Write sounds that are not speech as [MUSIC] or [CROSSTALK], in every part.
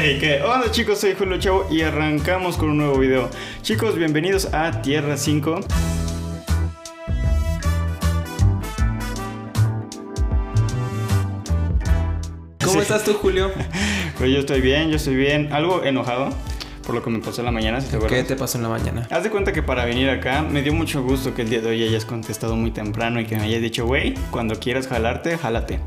¿Qué? Hola chicos, soy Julio Chavo y arrancamos con un nuevo video. Chicos, bienvenidos a Tierra 5. ¿Cómo estás tú, Julio? [LAUGHS] Pues yo estoy bien, yo estoy bien. Algo enojado por lo que me pasó en la mañana, si te ¿Qué acuerdas. te pasó en la mañana? Haz de cuenta que para venir acá me dio mucho gusto que el día de hoy hayas contestado muy temprano y que me hayas dicho, güey, cuando quieras jalarte, jálate.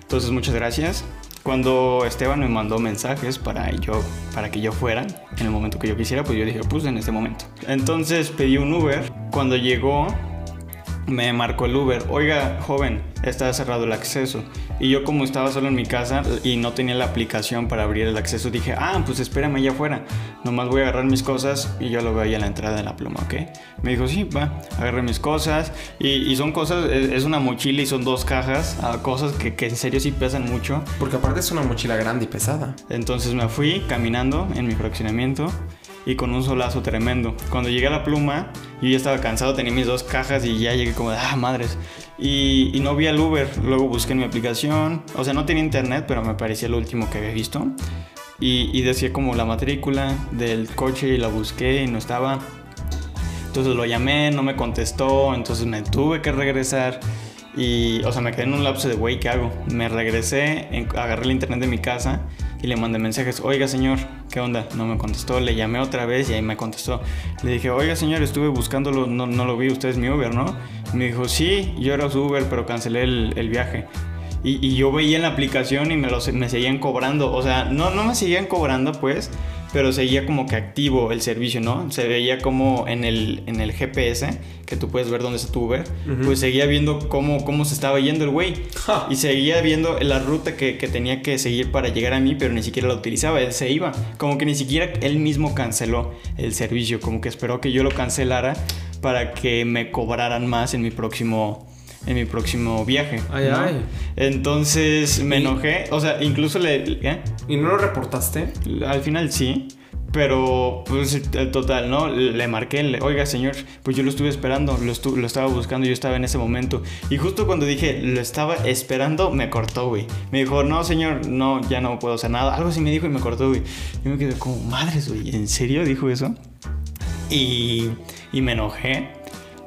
Entonces, muchas gracias. Cuando Esteban me mandó mensajes para, yo, para que yo fuera en el momento que yo quisiera, pues yo dije, pues en este momento. Entonces pedí un Uber. Cuando llegó, me marcó el Uber. Oiga, joven, está cerrado el acceso. Y yo como estaba solo en mi casa y no tenía la aplicación para abrir el acceso, dije, ah, pues espérame allá afuera. Nomás voy a agarrar mis cosas y yo lo veo ahí a la entrada de la pluma, ¿ok? Me dijo, sí, va, agarré mis cosas. Y, y son cosas, es es una mochila y son dos cajas, ah, cosas que, que en serio sí pesan mucho. Porque aparte es una mochila grande y pesada. Entonces me fui caminando en mi fraccionamiento y con un solazo tremendo. Cuando llegué a la pluma, yo ya estaba cansado, tenía mis dos cajas y ya llegué como de, ah, madres. Y, y no vi al Uber, luego busqué en mi aplicación, o sea, no tenía internet, pero me parecía el último que había visto. Y, y decía como la matrícula del coche y la busqué y no estaba. Entonces lo llamé, no me contestó, entonces me tuve que regresar. Y, o sea, me quedé en un lapso de, güey, ¿qué hago? Me regresé, agarré el internet de mi casa y le mandé mensajes. Oiga, señor, ¿qué onda? No me contestó. Le llamé otra vez y ahí me contestó. Le dije, oiga, señor, estuve buscándolo, no, no lo vi. Usted es mi Uber, ¿no? Me dijo, sí, yo era su Uber, pero cancelé el, viaje. Y, y yo veía en la aplicación y me, lo, me seguían cobrando. O sea, no, no me seguían cobrando, pues, pero seguía como que activo el servicio, ¿no? Se veía como en el, en el GPS, que tú puedes ver dónde está tu Uber, pues seguía viendo cómo, cómo se estaba yendo el güey. Y seguía viendo la ruta que, que tenía que seguir para llegar a mí, pero ni siquiera la utilizaba, él se iba. Como que ni siquiera él mismo canceló el servicio, como que esperó que yo lo cancelara para que me cobraran más en mi próximo en mi próximo viaje. Ay, ¿no? ay. Entonces me enojé, o sea, incluso le ¿eh? ¿Y no lo reportaste? al final sí, pero pues el total, ¿no? Le marqué, le, oiga señor, pues yo lo estuve esperando, lo, estu- lo estaba buscando, yo estaba en ese momento. Y justo cuando dije, lo estaba esperando, me cortó, güey. Me dijo, no señor, no, ya no puedo hacer nada. Algo así me dijo y me cortó, güey. Yo me quedé como, madres, güey, ¿en serio dijo eso? Y, y me enojé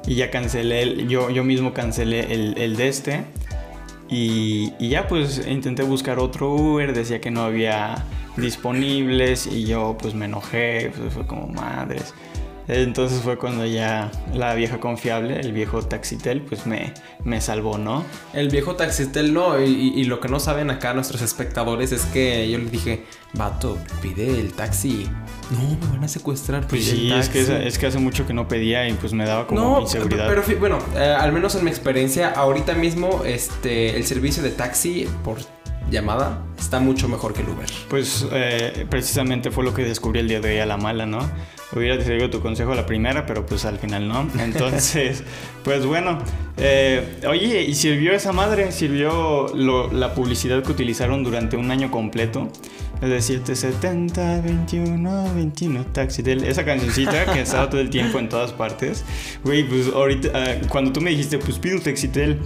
y ya cancelé, el- yo, yo mismo cancelé el, el de este. Y, y ya pues intenté buscar otro Uber, decía que no había disponibles y yo pues me enojé, pues fue como madres. Entonces fue cuando ya la vieja confiable, el viejo Taxitel, pues me, me salvó, ¿no? El viejo taxistel no. Y- y lo que no saben acá nuestros espectadores es que yo les dije, vato, pide el taxi. No, me van a secuestrar. Pues el sí, es que, taxi". es que hace mucho que no pedía y pues me daba como No, inseguridad. pero fi- bueno, eh, al menos en mi experiencia, ahorita mismo este, el servicio de taxi por llamada está mucho mejor que el Uber. Pues eh, precisamente fue lo que descubrí el día de hoy a la mala, ¿no? Hubiera seguido tu consejo a la primera, pero pues al final no. [LAUGHS] Entonces, pues bueno. eh, oye, ¿y sirvió esa madre? ¿Sirvió lo- la publicidad que utilizaron durante un año completo? Es decirte 70, 21, 21, taxi. Del- Esa cancioncita que estaba todo el tiempo en todas partes. Güey, pues ahorita, ah, cuando tú me dijiste, pues pide un Taxitel,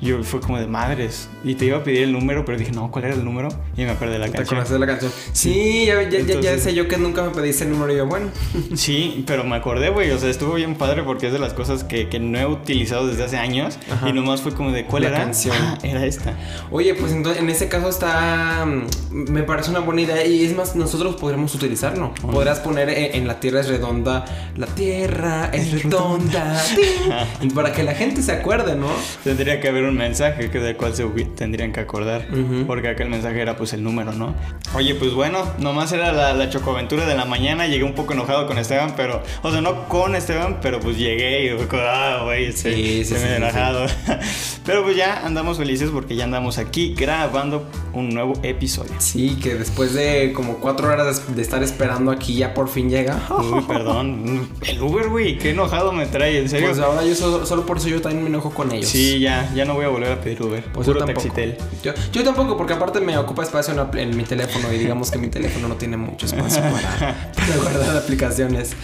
yo fue como de madres. Y te iba a pedir el número, pero dije, no, ¿cuál era el número? Y me acordé de la ¿Te canción. acuerdas de la canción? Sí, ya, ya, ya- ya Entonces- sé yo que nunca me pediste el número y yo, bueno. [LAUGHS] Sí, pero me acordé, güey. O sea, estuvo bien padre porque es de las cosas que, que no he utilizado desde hace años. Ajá. Y nomás fue como de, ¿cuál La era? canción. Ah, [LAUGHS] era esta. Oye, pues entonces en ese caso está. mm, Me parece una buena idea. Y es más, nosotros podríamos utilizarlo. Podrás poner eh, en la tierra es redonda. La tierra es redonda. ¡Ting! [LAUGHS] para que la gente se acuerde, ¿no? Tendría que haber un mensaje que del cual se tendrían que acordar. Porque aquel mensaje era pues el número, ¿no? Oye, pues bueno, nomás era la, la chocoaventura de la mañana. Llegué un poco enojado con Esteban, pero... O sea, no con Esteban, pero pues llegué y ah, güey, se, Sí, me sí, enojado. Pero pues ya andamos felices porque ya andamos aquí grabando un nuevo episodio. Sí, que después de como cuatro horas de estar esperando aquí ya por fin llega. Uy, perdón. El Uber, güey, qué enojado me trae, en serio. Pues ahora yo solo, solo por eso yo también me enojo con ellos. sí, ya, ya no voy a volver a pedir Uber. Pues Puro yo tampoco. Taxitel. Yo, yo tampoco, porque aparte me ocupa espacio en, mi teléfono y digamos que mi teléfono no tiene mucho espacio para, [LAUGHS] para guardar aplicaciones.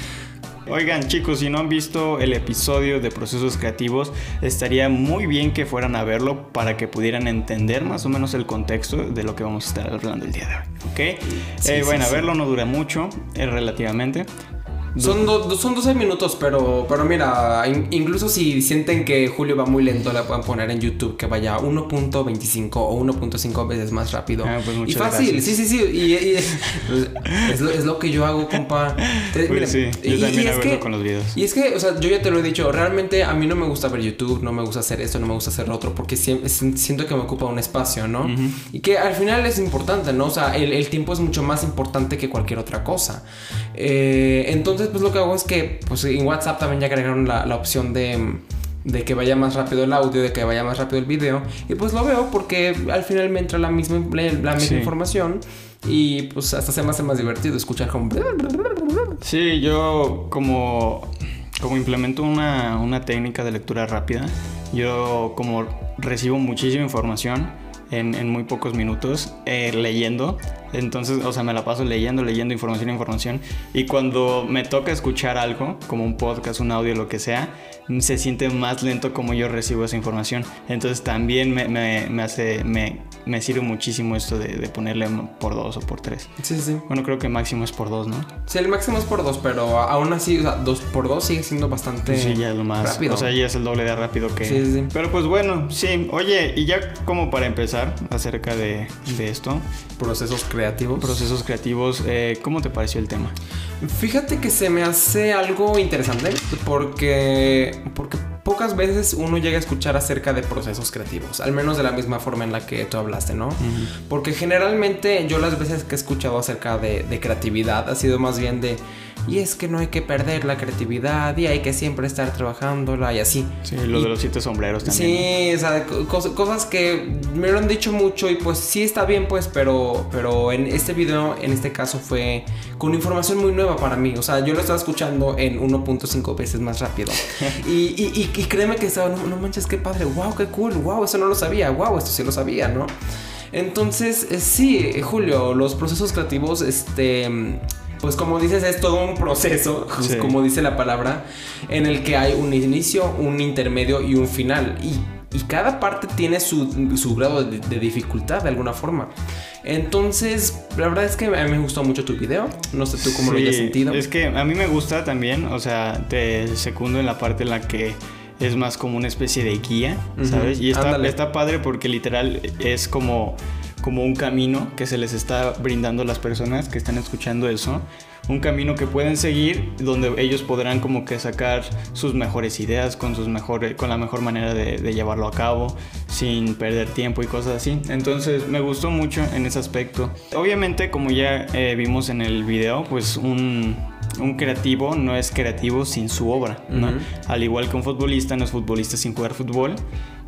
Oigan chicos, si no han visto el episodio de procesos creativos, estaría muy bien que fueran a verlo para que pudieran entender más o menos el contexto de lo que vamos a estar hablando el día de hoy. ¿Ok? Sí, Eh, sí, bueno, sí. verlo no dura mucho, es relativamente. Son, do- son 12 minutos, pero, pero mira, in- incluso si sienten que Julio va muy lento, la pueden poner en YouTube que vaya 1.25 o 1.5 veces más rápido. Ah, pues y fácil, gracias. sí, sí, sí. Y, y- es, lo, es lo que yo hago, compa. Te- Pues mira, sí, yo y- también y es que- con los videos. Y es que, o sea, yo ya te lo he dicho, realmente a mí no me gusta ver YouTube, no me gusta hacer esto, no me gusta hacer lo otro, porque si- siento que me ocupa un espacio, ¿no? Y que al final es importante, ¿no? O sea, el, el tiempo es mucho más importante que cualquier otra cosa. Eh, entonces, pues lo que hago es que, pues en WhatsApp también ya agregaron la, la opción de... De que vaya más rápido el audio, de que vaya más rápido el video. Y pues lo veo porque al final me entra la misma, la misma Sí. información. Y pues hasta se me hace más divertido escuchar como... Sí, yo como, como implemento una, una técnica de lectura rápida, yo como recibo muchísima información en, en muy pocos minutos eh, leyendo, entonces, o sea, me la paso leyendo, leyendo información, información, y cuando me toca escuchar algo, como un podcast, un audio, lo que sea, se siente más lento como yo recibo esa información. Entonces también me, me- me hace, me, me sirve muchísimo esto de, de ponerle por dos o por tres. Sí, sí. Bueno, creo que máximo es por dos, ¿no? Sí, el máximo es por 2, pero aún así, o sea, 2 por 2 sigue siendo bastante Sí, ya es lo más. rápido. O sea, ya es el doble de rápido que. Sí, sí, sí. Pero pues bueno, sí. Oye, y ya como para empezar acerca de, de esto, procesos creativos. procesos creativos, eh, ¿cómo te pareció el tema? Fíjate que se me hace algo interesante porque, porque pocas veces uno llega a escuchar acerca de procesos creativos, al menos de la misma forma en la que tú hablaste, ¿no? Porque generalmente yo las veces que he escuchado acerca de, de creatividad ha sido más bien de, y es que no hay que perder la creatividad y hay que siempre estar trabajándola y así. Sí, lo Y- de los siete sombreros también. Sí, o sea, co- cos- cosas que me lo han dicho mucho y pues sí está bien pues, pero, pero en este video, en este caso fue con información muy nueva para mí. O sea, yo lo estaba escuchando en 1.5 veces más rápido. [LAUGHS] y, y, créeme que estaba, no, no manches, qué padre, wow, qué cool, wow, eso no lo sabía, wow, esto sí lo sabía, ¿no? Entonces, eh, sí, Julio, los procesos creativos, este... Pues como dices, es todo un proceso, pues, [LAUGHS] Sí. como dice la palabra, en el que hay un inicio, un intermedio y un final. Y, y cada parte tiene su, su grado de, de dificultad de alguna forma. Entonces, la verdad es que a mí me gustó mucho tu video. No sé tú cómo lo hayas sentido. Es que a mí me gusta también, o sea, te secundo en la parte en la que es más como una especie de guía, ¿sabes? Y está, ándale. está padre porque literal es como, como un camino que se les está brindando a las personas que están escuchando eso. Un camino que pueden seguir donde ellos podrán como que sacar sus mejores ideas con, sus mejores, con la mejor manera de, de llevarlo a cabo sin perder tiempo y cosas así. Entonces me gustó mucho en ese aspecto. Obviamente como ya eh, vimos en el video, pues un, un creativo no es creativo sin su obra, ¿no? Al igual que un futbolista no es futbolista sin jugar fútbol,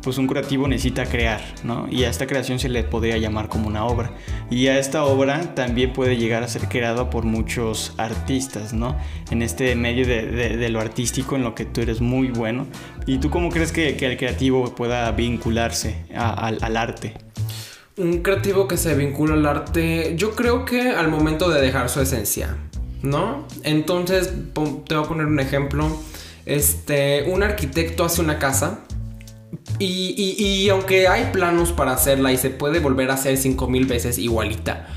pues un creativo necesita crear, ¿no? Y a esta creación se le podría llamar como una obra. Y a esta obra también puede llegar a ser creada por muchos artistas, ¿no? En este medio de, lo artístico en lo que tú eres muy bueno. ¿Y tú cómo crees que, el creativo pueda vincularse al, arte? Un creativo que se vincula al arte, yo creo que al momento de dejar su esencia, ¿no? Entonces, te voy a poner un ejemplo. Este, un arquitecto hace una casa y, y- y aunque hay planos para hacerla y se puede volver a hacer 5000 veces igualita,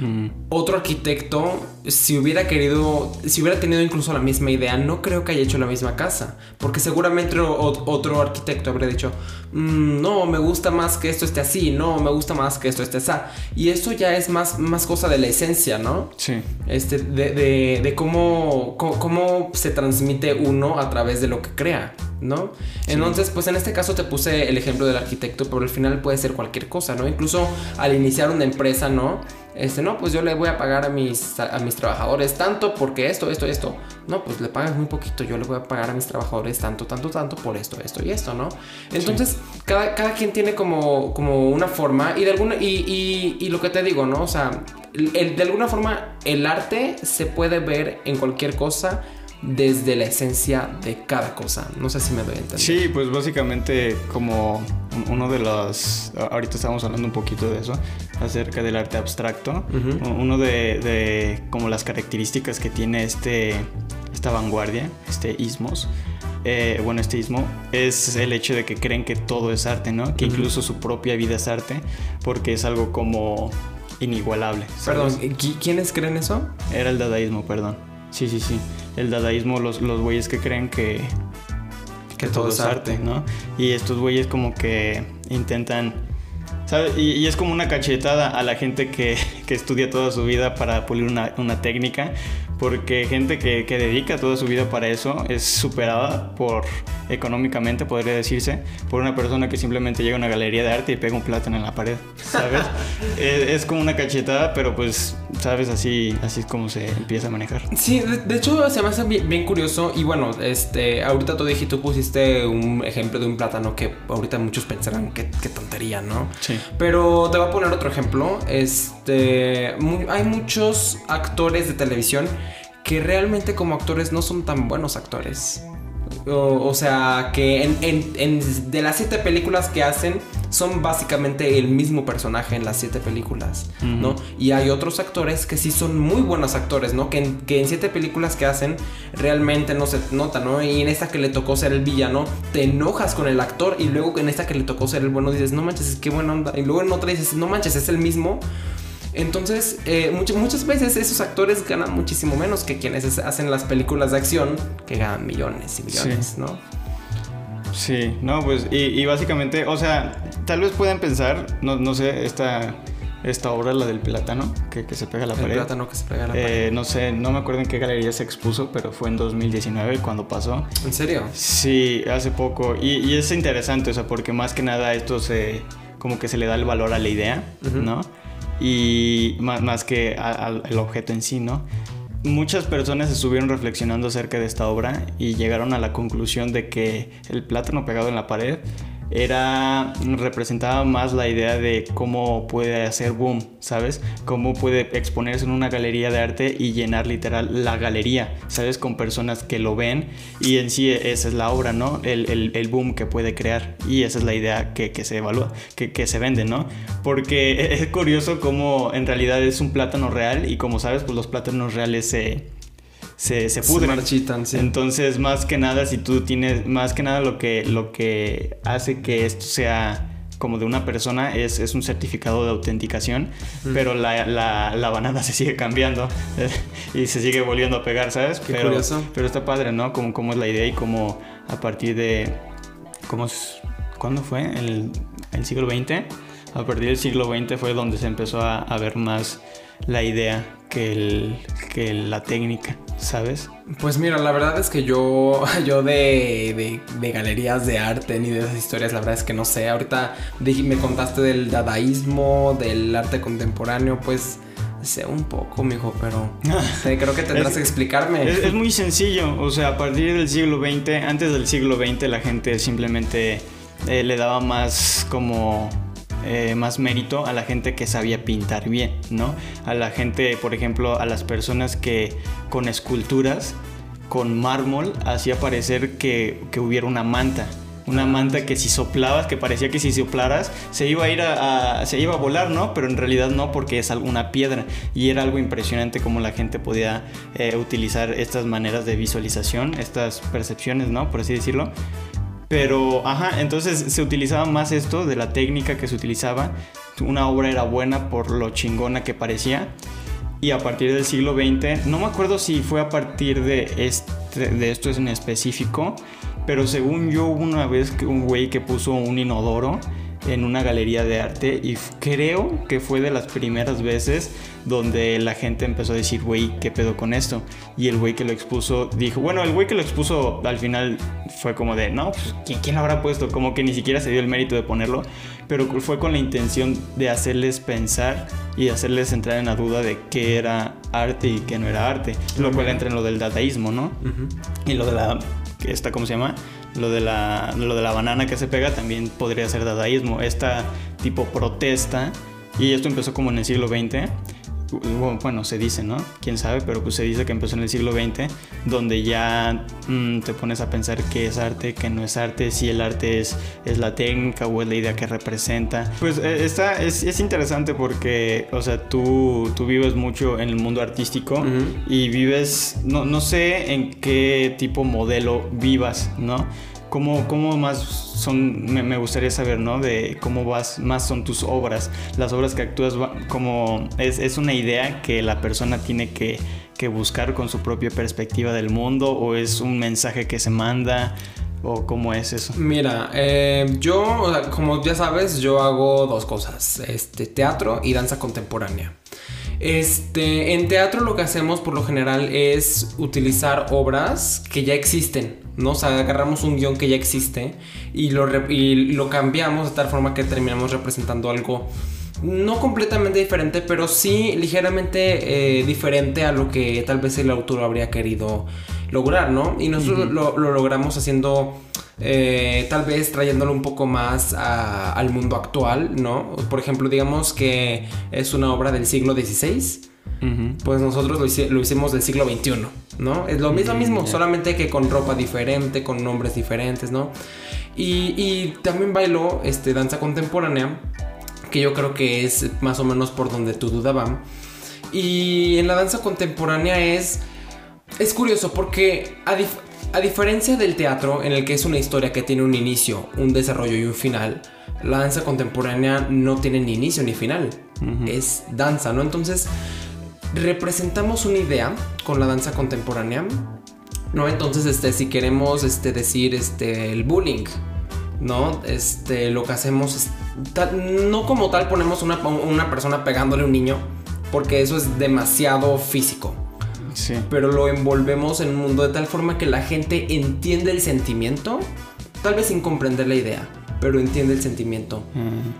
Mm, otro arquitecto, si hubiera querido, si hubiera tenido incluso la misma idea, no creo que haya hecho la misma casa. Porque seguramente o- otro arquitecto habría dicho, "Mm, no, me gusta más que esto esté así, no, me gusta más que esto esté así. Y eso ya es más, más cosa de la esencia, ¿no? sí. Este, de, de- de cómo, cómo, cómo se transmite uno a través de lo que crea, ¿no? Entonces, pues en este caso te puse el ejemplo del arquitecto, pero al final puede ser cualquier cosa, ¿no? Incluso al iniciar una empresa, ¿no? Este, no, pues yo le voy a pagar a mis, a, mis trabajadores tanto porque esto, esto, esto. No, pues le pagas muy poquito, yo le voy a pagar a mis trabajadores tanto, tanto, tanto por esto, esto y esto, ¿no? Entonces, cada, cada quien tiene como, como una forma y de alguna, y, y, y lo que te digo, ¿no? O sea, el- de alguna forma el arte se puede ver en cualquier cosa desde la esencia de cada cosa. No sé si me doy a entender. Sí, pues básicamente como un- uno de los... Ahorita estamos hablando un poquito de eso, acerca del arte abstracto. Ujú. Uno de, de como las características que tiene este, esta vanguardia, este ismos, eh, bueno, este ismo, es el hecho de que creen que todo es arte, ¿no? Que incluso su propia vida es arte, porque es algo como inigualable. Perdón, ¿quiénes creen eso? Era el dadaísmo, perdón. Sí, sí, sí. El dadaísmo, los, los güeyes que creen que, que, todo, es arte, ¿no? Y estos güeyes como que intentan... ¿sabes? Y, es como una cachetada a la gente que, que estudia toda su vida para pulir una, una técnica, porque gente que, que, dedica toda su vida para eso es superada por económicamente, podría decirse, por una persona que simplemente llega a una galería de arte y pega un plátano en la pared, ¿sabes? [LAUGHS] es, como una cachetada, pero pues, ¿sabes? Así, así es como se empieza a manejar. Sí, de, hecho se me hace bien, curioso y bueno, este, ahorita tú dijiste, tú pusiste un ejemplo de un plátano que ahorita muchos pensarán qué, qué tontería, ¿no? Sí. Pero te voy a poner otro ejemplo, este, hay muchos actores de televisión que realmente como actores no son tan buenos actores. O, sea, que en, de las siete películas que hacen, son básicamente el mismo personaje en las siete películas, ¿no? Y hay otros actores que sí son muy buenos actores, ¿no? Que en, que en siete películas que hacen realmente no se nota, ¿no? Y en esta que le tocó ser el villano, te enojas con el actor y luego en esta que le tocó ser el bueno dices, no manches, qué buena onda. Y luego en otra dices, no manches, es el mismo. Entonces, eh, muchas, veces esos actores ganan muchísimo menos que quienes hacen las películas de acción, que ganan millones y millones, ¿no? Sí, no, pues, y, básicamente, o sea, tal vez puedan pensar, no, no sé, esta, esta obra, la del plátano, que, se pega a la pared. El plátano que se pega a la eh, pared. no sé, no me acuerdo en qué galería se expuso, pero fue en 2019 cuando pasó. ¿En serio? Sí, hace poco. Y, es interesante, o sea, porque más que nada esto se, como que se le da el valor a la idea, ¿no? Y más, que al objeto en sí, ¿no? Muchas personas estuvieron reflexionando acerca de esta obra y llegaron a la conclusión de que el plátano pegado en la pared era representaba más la idea de cómo puede hacer boom, ¿sabes? Cómo puede exponerse en una galería de arte y llenar literal la galería, ¿sabes? Con personas que lo ven y en sí esa es la obra, ¿no? El, el, boom que puede crear y esa es la idea que, que se evalúa, que, que, se vende, ¿no? Porque [LAUGHS] es curioso cómo en realidad es un plátano real y como sabes, pues los plátanos reales se se, se pudren. marchitan, sí. Entonces, más que nada, si tú tienes, más que nada lo que, lo que hace que esto sea como de una persona es, es un certificado de autenticación, pero la, la, la, banana [LAUGHS] se sigue cambiando y se sigue volviendo a pegar, ¿sabes? Qué pero, curioso. Pero está padre, ¿no? Como, es la idea y cómo a partir de... Cómo es, ¿Cuándo fue? El, el siglo XX. A partir del siglo XX fue donde se empezó a, a ver más la idea que, el, que la técnica, ¿sabes? Pues mira, la verdad es que yo, [LAUGHS] yo de, de, galerías de arte ni de esas historias, la verdad es que no sé. Ahorita me contaste del dadaísmo, del arte contemporáneo, pues sé un poco, mijo, pero [LAUGHS] creo que tendrás que explicarme. Es, es, muy sencillo, o sea, a partir del siglo XX, antes del siglo XX la gente simplemente eh, le daba más como eh, más mérito a la gente que sabía pintar bien, ¿no? A la gente, por ejemplo, a las personas que con esculturas, con mármol, hacía parecer que, que hubiera una manta. Una manta que si soplabas, que parecía que si soplaras, se iba a ir a, se iba a volar, ¿no? Pero en realidad no, porque es alguna piedra. Y era algo impresionante como la gente podía eh, utilizar estas maneras de visualización, estas percepciones, ¿no? Por así decirlo pero, ajá, entonces se utilizaba más esto de la técnica que se utilizaba. Una obra era buena por lo chingona que parecía. Y a partir del siglo XX, no me acuerdo si fue a partir de, este, de esto en específico, pero según yo una vez un güey que puso un inodoro en una galería de arte y creo que fue de las primeras veces donde la gente empezó a decir, güey, ¿qué pedo con esto? Y el güey que lo expuso dijo, bueno, el güey que lo expuso al final fue como de, no, pues ¿quién, lo habrá puesto? Como que ni siquiera se dio el mérito de ponerlo, pero fue con la intención de hacerles pensar y hacerles entrar en la duda de qué era arte y qué no era arte, lo cual entra en lo del dadaísmo, ¿no? Y lo de la, esta, ¿cómo se llama? Lo de, la, lo de la banana que se pega también podría ser dadaísmo. Esta tipo protesta, y esto empezó como en el siglo XX, bueno, se dice, ¿no? Quién sabe, pero pues se dice que empezó en el siglo XX, donde ya mm, te pones a pensar qué es arte, qué no es arte, si el arte es, es la técnica o es la idea que representa. Pues eh, está, es, es, interesante porque, o sea, tú, tú vives mucho en el mundo artístico y vives, no, no sé en qué tipo modelo vivas, ¿no? ¿Cómo, cómo más son, me, gustaría saber, ¿no? De cómo vas, más son tus obras, las obras que actúas, como es, es una idea que la persona tiene que, que, buscar con su propia perspectiva del mundo o es un mensaje que se manda o cómo es eso. Mira, eh, yo, como ya sabes, yo hago dos cosas, este, teatro y danza contemporánea. Este, en teatro lo que hacemos por lo general es utilizar obras que ya existen, ¿no? O sea, agarramos un guion que ya existe y lo, lo cambiamos de tal forma que terminamos representando algo no completamente diferente, pero sí ligeramente eh, diferente a lo que tal vez el autor habría querido lograr, ¿no? Y nosotros lo, logramos haciendo, eh, tal vez trayéndolo un poco más al mundo actual, ¿no? Por ejemplo, digamos que es una obra del siglo XVI. Pues nosotros lo, hicimos del siglo XXI, ¿no? Es lo mismo, mismo solamente que con ropa diferente, con nombres diferentes, ¿no? Y, también bailó este, danza contemporánea, que yo creo que es más o menos por donde tu duda va. Y en la danza contemporánea es es curioso porque a, diferencia del teatro, en el que es una historia que tiene un inicio, un desarrollo y un final, la danza contemporánea no tiene ni inicio ni final. Es danza, ¿no? Entonces, representamos una idea con la danza contemporánea, ¿no? Entonces, este, si queremos este, decir este, el bullying, ¿no? Este, lo que hacemos es, no como tal ponemos una, una persona pegándole a un niño, porque eso es demasiado físico. Pero lo envolvemos en un mundo de tal forma que la gente entiende el sentimiento, tal vez sin comprender la idea, pero entiende el sentimiento,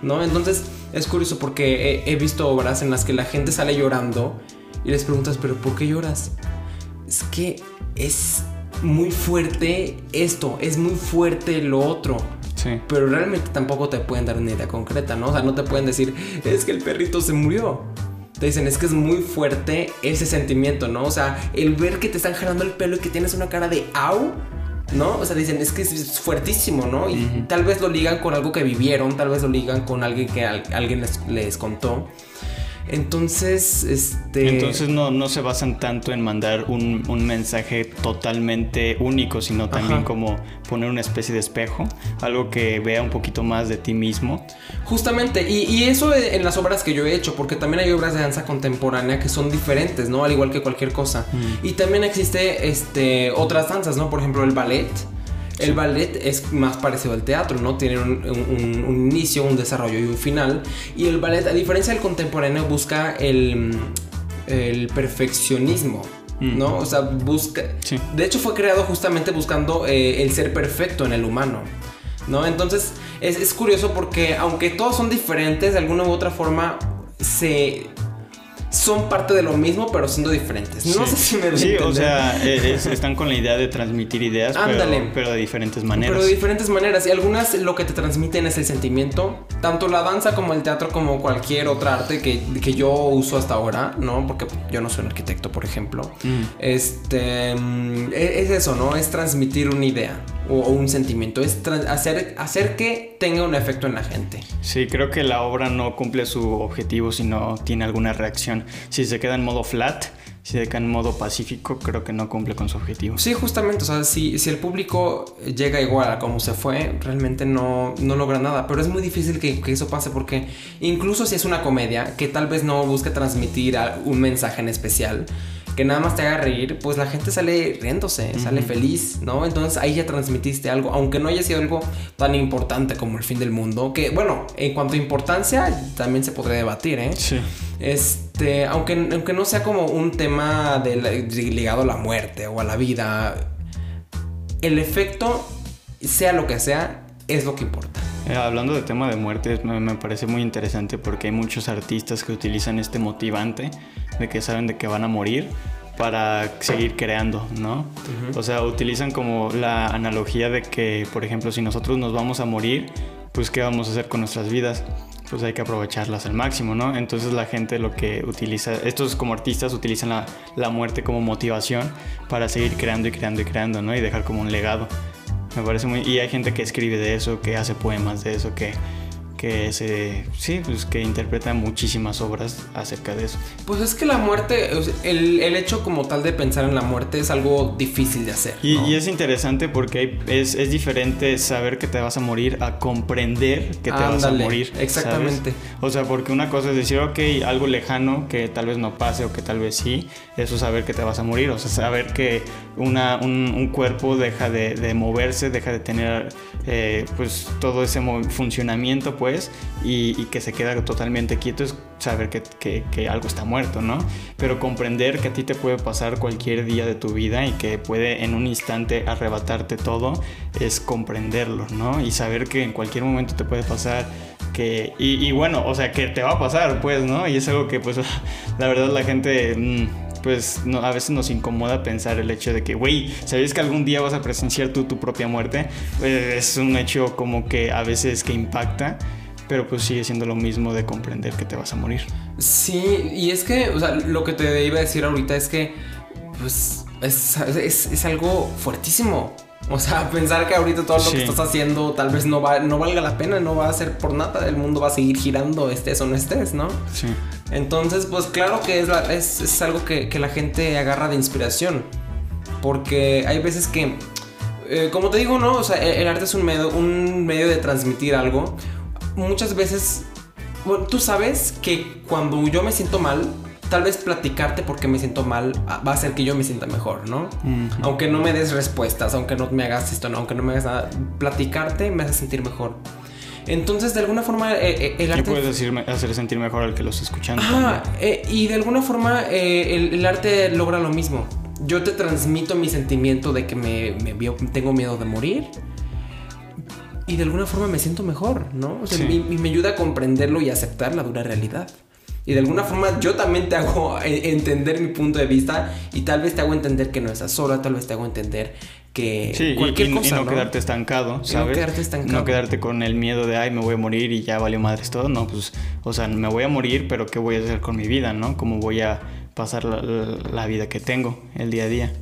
¿no? Entonces es curioso porque he, visto obras en las que la gente sale llorando y les preguntas, pero ¿por qué lloras? Es que es muy fuerte esto, es muy fuerte lo otro. Sí. Pero realmente tampoco te pueden dar una idea concreta, ¿no? O sea, no te pueden decir, es que el perrito se murió te dicen, es que es muy fuerte ese sentimiento, ¿no? O sea, el ver que te están jalando el pelo y que tienes una cara de au, ¿no? O sea, dicen, es que es fuertísimo, ¿no? Y tal vez lo ligan con algo que vivieron, tal vez lo ligan con alguien que alguien les, les contó. Entonces, este... Entonces no, no se basan tanto en mandar un, mensaje totalmente único, sino también como poner una especie de espejo, algo que vea un poquito más de ti mismo. Justamente, y, eso en las obras que yo he hecho, porque también hay obras de danza contemporánea que son diferentes, ¿no? Al igual que cualquier cosa. Mm. Y también existe este, otras danzas, ¿no? Por ejemplo, el ballet el ballet es más parecido al teatro, ¿no? Tiene un, inicio, un desarrollo y un final. Y el ballet, a diferencia del contemporáneo, busca el, perfeccionismo. Mm. ¿no? O sea, busca... De hecho fue creado justamente buscando eh, el ser perfecto en el humano, ¿no? Entonces es, es, curioso porque aunque todos son diferentes, de alguna u otra forma se son parte de lo mismo, pero siendo diferentes. No sé si me Sí, o sea, e, están con la idea de transmitir ideas, pero, pero, de diferentes maneras. Pero de diferentes maneras. Y algunas lo que te transmiten es el sentimiento. Tanto la danza como el teatro, como cualquier otra arte que, que yo uso hasta ahora, ¿no? Porque yo no soy un arquitecto, por ejemplo. Mm. Este. Mm, e, es eso, ¿no? Es transmitir una idea o, un sentimiento. Es hacer, hacer que tenga un efecto en la gente. Sí, creo que la obra no cumple su objetivo si no tiene alguna reacción. Si se queda en modo flat, si se queda en modo pacífico, creo que no cumple con su objetivo. Sí, justamente, o sea, si, si el público llega igual a como se fue, realmente no, no logra nada. Pero es muy difícil que, que, eso pase porque incluso si es una comedia que tal vez no busque transmitir un mensaje en especial, que nada más te haga reír, pues la gente sale riéndose, sale feliz, ¿no? Entonces ahí ya transmitiste algo, aunque no haya sido algo tan importante como el fin del mundo, que bueno, en cuanto a importancia también se podría debatir, ¿eh? Sí. Este, aunque, aunque no sea como un tema ligado a la muerte o a la vida, el efecto, sea lo que sea, es lo que importa. Eh, hablando de tema de muerte, me, parece muy interesante porque hay muchos artistas que utilizan este motivante de que saben de que van a morir para seguir creando, ¿no? O sea, utilizan como la analogía de que, por ejemplo, si nosotros nos vamos a morir, pues ¿qué vamos a hacer con nuestras vidas? pues hay que aprovecharlas al máximo, ¿no? Entonces la gente lo que utiliza, estos como artistas utilizan la, la muerte como motivación para seguir creando y creando y creando, ¿no? Y dejar como un legado. Me parece muy... Y hay gente que escribe de eso, que hace poemas de eso, que que se sí pues que interpreta muchísimas obras acerca de eso. Pues es que la muerte el, el hecho como tal de pensar en la muerte es algo difícil de hacer y, y es interesante porque es, es, diferente saber que te vas a morir a comprender que te vas a morir exactamente. O sea porque una cosa es decir ok algo lejano que tal vez no pase o que tal vez sí eso es saber que te vas a morir o sea saber que una, un, un cuerpo deja de, de, moverse deja de tener eh, pues todo ese funcionamiento pues y, que se queda totalmente quieto es saber que, algo está muerto, ¿no? Pero comprender que a ti te puede pasar cualquier día de tu vida y que puede en un instante arrebatarte todo es comprenderlo, ¿no? Y saber que en cualquier momento te puede pasar que... Y, bueno, o sea, que te va a pasar, pues, ¿no? Y es algo que, pues, [LAUGHS] la verdad la gente... Mmm, pues no, a veces nos incomoda pensar el hecho de que, güey, ¿sabes que algún día vas a presenciar tú tu propia muerte? Pues es un hecho como que a veces que impacta pero pues sigue siendo lo mismo de comprender que te vas a morir. Sí, y es que, o sea, lo que te iba a decir ahorita es que, pues, es, es, es algo fuertísimo. O sea, [LAUGHS] pensar que ahorita todo lo que estás haciendo tal vez no, va, no valga la pena, no va a ser por nada, el mundo va a seguir girando, estés o no estés, ¿no? Sí. Entonces, pues claro que es, es, es algo que, que, la gente agarra de inspiración. Porque hay veces que, eh, como te digo, ¿no? O sea, el, el arte es un medio, un medio de transmitir algo muchas veces, bueno, tú sabes que cuando yo me siento mal, tal vez platicarte porque me siento mal va a hacer que yo me sienta mejor, ¿no? Uh -huh. Aunque no me des respuestas, aunque no me hagas esto, no, aunque no me hagas nada, platicarte me hace sentir mejor. Entonces, de alguna forma, eh, el arte. ¿Qué puedes decir, hacer sentir mejor al que lo está escuchando? Ah, eh, y de alguna forma, eh, el, el, arte logra lo mismo. Yo te transmito mi sentimiento de que me, me tengo miedo de morir y de alguna forma me siento mejor, ¿no? O sea, sí. y, me ayuda a comprenderlo y aceptar la dura realidad. Y de alguna forma yo también te hago [LAUGHS] entender mi punto de vista y tal vez te hago entender que no estás sola, tal vez te hago entender que sí, cualquier y, cosa, y no, ¿no, quedarte estancado, ¿sabes? no quedarte estancado. No quedarte con el miedo de, ay, me voy a morir y ya valió madres todo. No, pues, o sea, me voy a morir, pero ¿qué voy a hacer con mi vida, no? ¿Cómo voy a pasar la, la vida que tengo el día a día?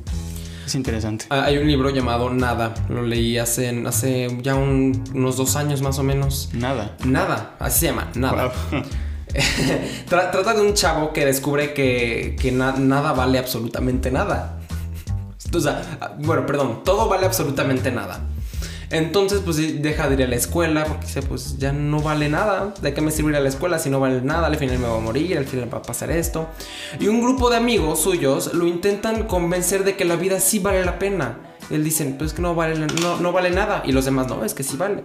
Es interesante. Ah, hay un libro llamado Nada. Lo leí hace, hace ya un, unos dos años más o menos. Nada. Nada. Así se llama. Nada. Wow. [LAUGHS] [LAUGHS] Trata de un chavo que descubre que, que na nada vale absolutamente nada. O sea, bueno, perdón, todo vale absolutamente nada. Entonces, pues deja de ir a la escuela porque dice, pues ya no vale nada. ¿De qué me sirve ir a la escuela si no vale nada? Al final me voy a morir, al final va a pasar esto. Y un grupo de amigos suyos lo intentan convencer de que la vida sí vale la pena. Él dicen, pues que no vale, no, no vale nada. Y los demás, no, es que sí vale.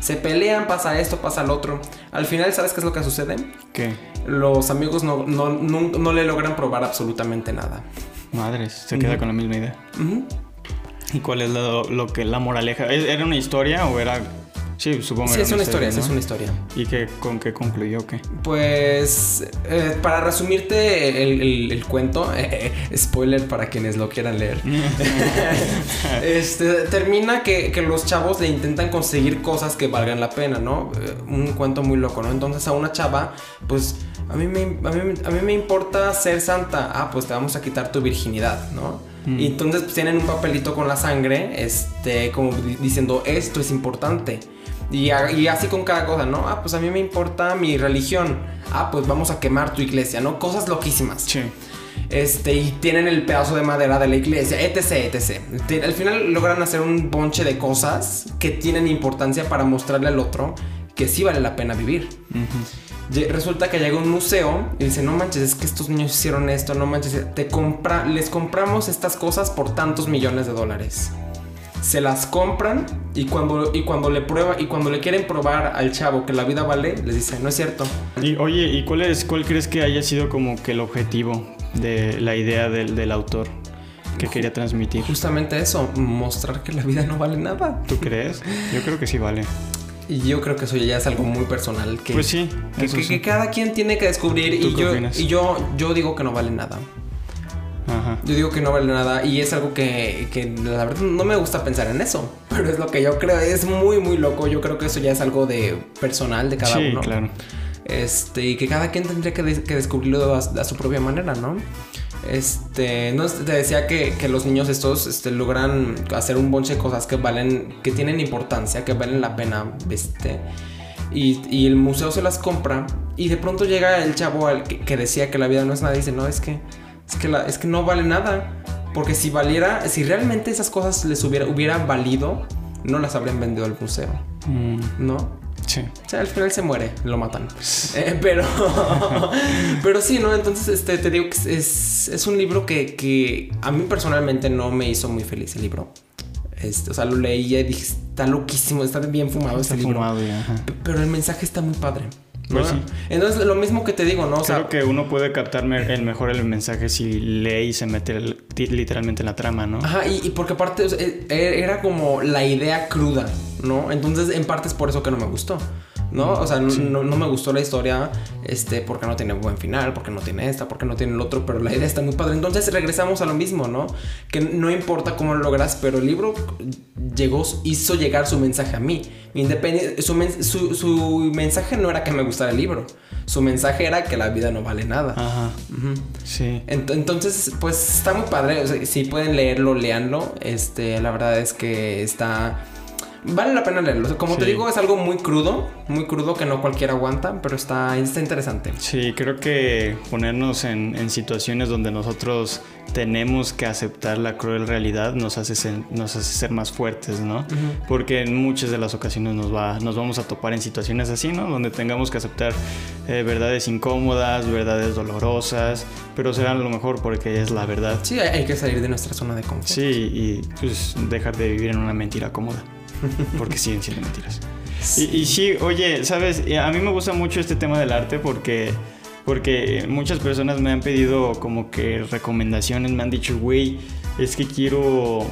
Se pelean, pasa esto, pasa lo otro. Al final, ¿sabes qué es lo que sucede? ¿Qué? Los amigos no, no, no, no le logran probar absolutamente nada. Madres, se queda uh -huh. con la misma idea. Uh -huh. ¿Y cuál es lo, lo, que la moraleja? ¿Era una historia o era.? Sí, supongo sí, que es una historia, ¿no? es una historia. ¿Y qué, con qué concluyó? ¿Qué? Pues, eh, para resumirte el, el, el cuento, [LAUGHS] eh, spoiler para quienes lo quieran leer, [LAUGHS] este, termina que, que, los chavos le intentan conseguir cosas que valgan la pena, ¿no? Eh, un cuento muy loco, ¿no? Entonces a una chava, pues, a mí, me, a, mí, a mí me importa ser santa, ah, pues te vamos a quitar tu virginidad, ¿no? Mm. Y entonces pues, tienen un papelito con la sangre, este, como diciendo, esto es importante. Y, y, así con cada cosa, ¿no? Ah, pues a mí me importa mi religión. Ah, pues vamos a quemar tu iglesia, ¿no? Cosas loquísimas. Sí. Este, y tienen el pedazo de madera de la iglesia, etc, etc. Al final logran hacer un bonche de cosas que tienen importancia para mostrarle al otro que sí vale la pena vivir. Uh -huh. Resulta que llega un museo y dice, no manches, es que estos niños hicieron esto, no manches, te compra les compramos estas cosas por tantos millones de dólares se las compran y cuando, y cuando le prueba y cuando le quieren probar al chavo que la vida vale, les dicen, no es cierto. Y oye, ¿y cuál es cuál crees que haya sido como que el objetivo de la idea del, del autor? que quería transmitir. Justamente eso, mostrar que la vida no vale nada. ¿Tú crees? Yo creo que sí vale. Y yo creo que eso ya es algo muy personal. Que, pues sí. Que, que, sí. que cada quien tiene que descubrir. Y yo, y yo, yo digo que no vale nada. Ajá. Yo digo que no vale nada y es algo que, que, la verdad no me gusta pensar en eso, [LAUGHS] pero es lo que yo creo, es muy muy loco, yo creo que eso ya es algo de personal de cada sí, uno. claro. Este, y que cada quien tendría que, descubrirlo a, su propia manera, ¿no? Este, no te decía que, los niños estos este, logran hacer un bonche de cosas que valen, que tienen importancia, que valen la pena, este. Y, el museo se las compra. Y de pronto llega el chavo al que, decía que la vida no es nada. Y dice, no, es que, es que, es que no vale nada. Porque si valiera, si realmente esas cosas les hubiera, hubieran valido, no las habrían vendido al museo. Mm. ¿No? Sí. O sea, al final se muere, lo matan. [LAUGHS] Eh, pero, [LAUGHS] pero sí, ¿no? Entonces, este, te digo que es, es un libro que, que, a mí personalmente no me hizo muy feliz el libro. Este, o sea, lo leí y dije, está loquísimo, está bien fumado está este fumado, libro. Pero el mensaje está muy padre. Pues Entonces, lo mismo que te digo, ¿no? O Creo que uno puede captar el mejor el mensaje si lee y se mete literalmente en la trama, ¿no? Ajá, y, porque aparte e, e, era como la idea cruda, ¿no? Entonces, en parte es por eso que no me gustó. ¿No? O sea, no, me gustó la historia, este, porque no tiene buen final, porque no tiene esta, porque no tiene el otro, pero la idea está muy padre. Entonces regresamos a lo mismo, ¿no? Que no importa cómo lo logras, pero el libro llegó, hizo llegar su mensaje a mí. Independiente, su, su, mensaje no era que me gustara el libro, su mensaje era que la vida no vale nada. Ajá. Sí. entonces, pues está muy padre. si pueden leerlo, leanlo. Este, la verdad es que está vale la pena leerlo. Como te digo, es algo muy crudo, muy crudo que no cualquiera aguanta, pero está, está interesante. Sí, creo que ponernos en, situaciones donde nosotros tenemos que aceptar la cruel realidad nos hace ser, nos hace ser más fuertes, ¿no? Porque en muchas de las ocasiones nos, va, nos vamos a topar en situaciones así, ¿no? Donde tengamos que aceptar eh, verdades incómodas, verdades dolorosas, pero será lo mejor porque es la verdad. Sí, hay que salir de nuestra zona de confort. Sí, y pues dejar de vivir en una mentira cómoda. [LAUGHS] porque siguen siendo mentiras. Y, sí, oye, sabes, a mí me gusta mucho este tema del arte porque, porque muchas personas me han pedido como que recomendaciones, me han dicho, güey, es que quiero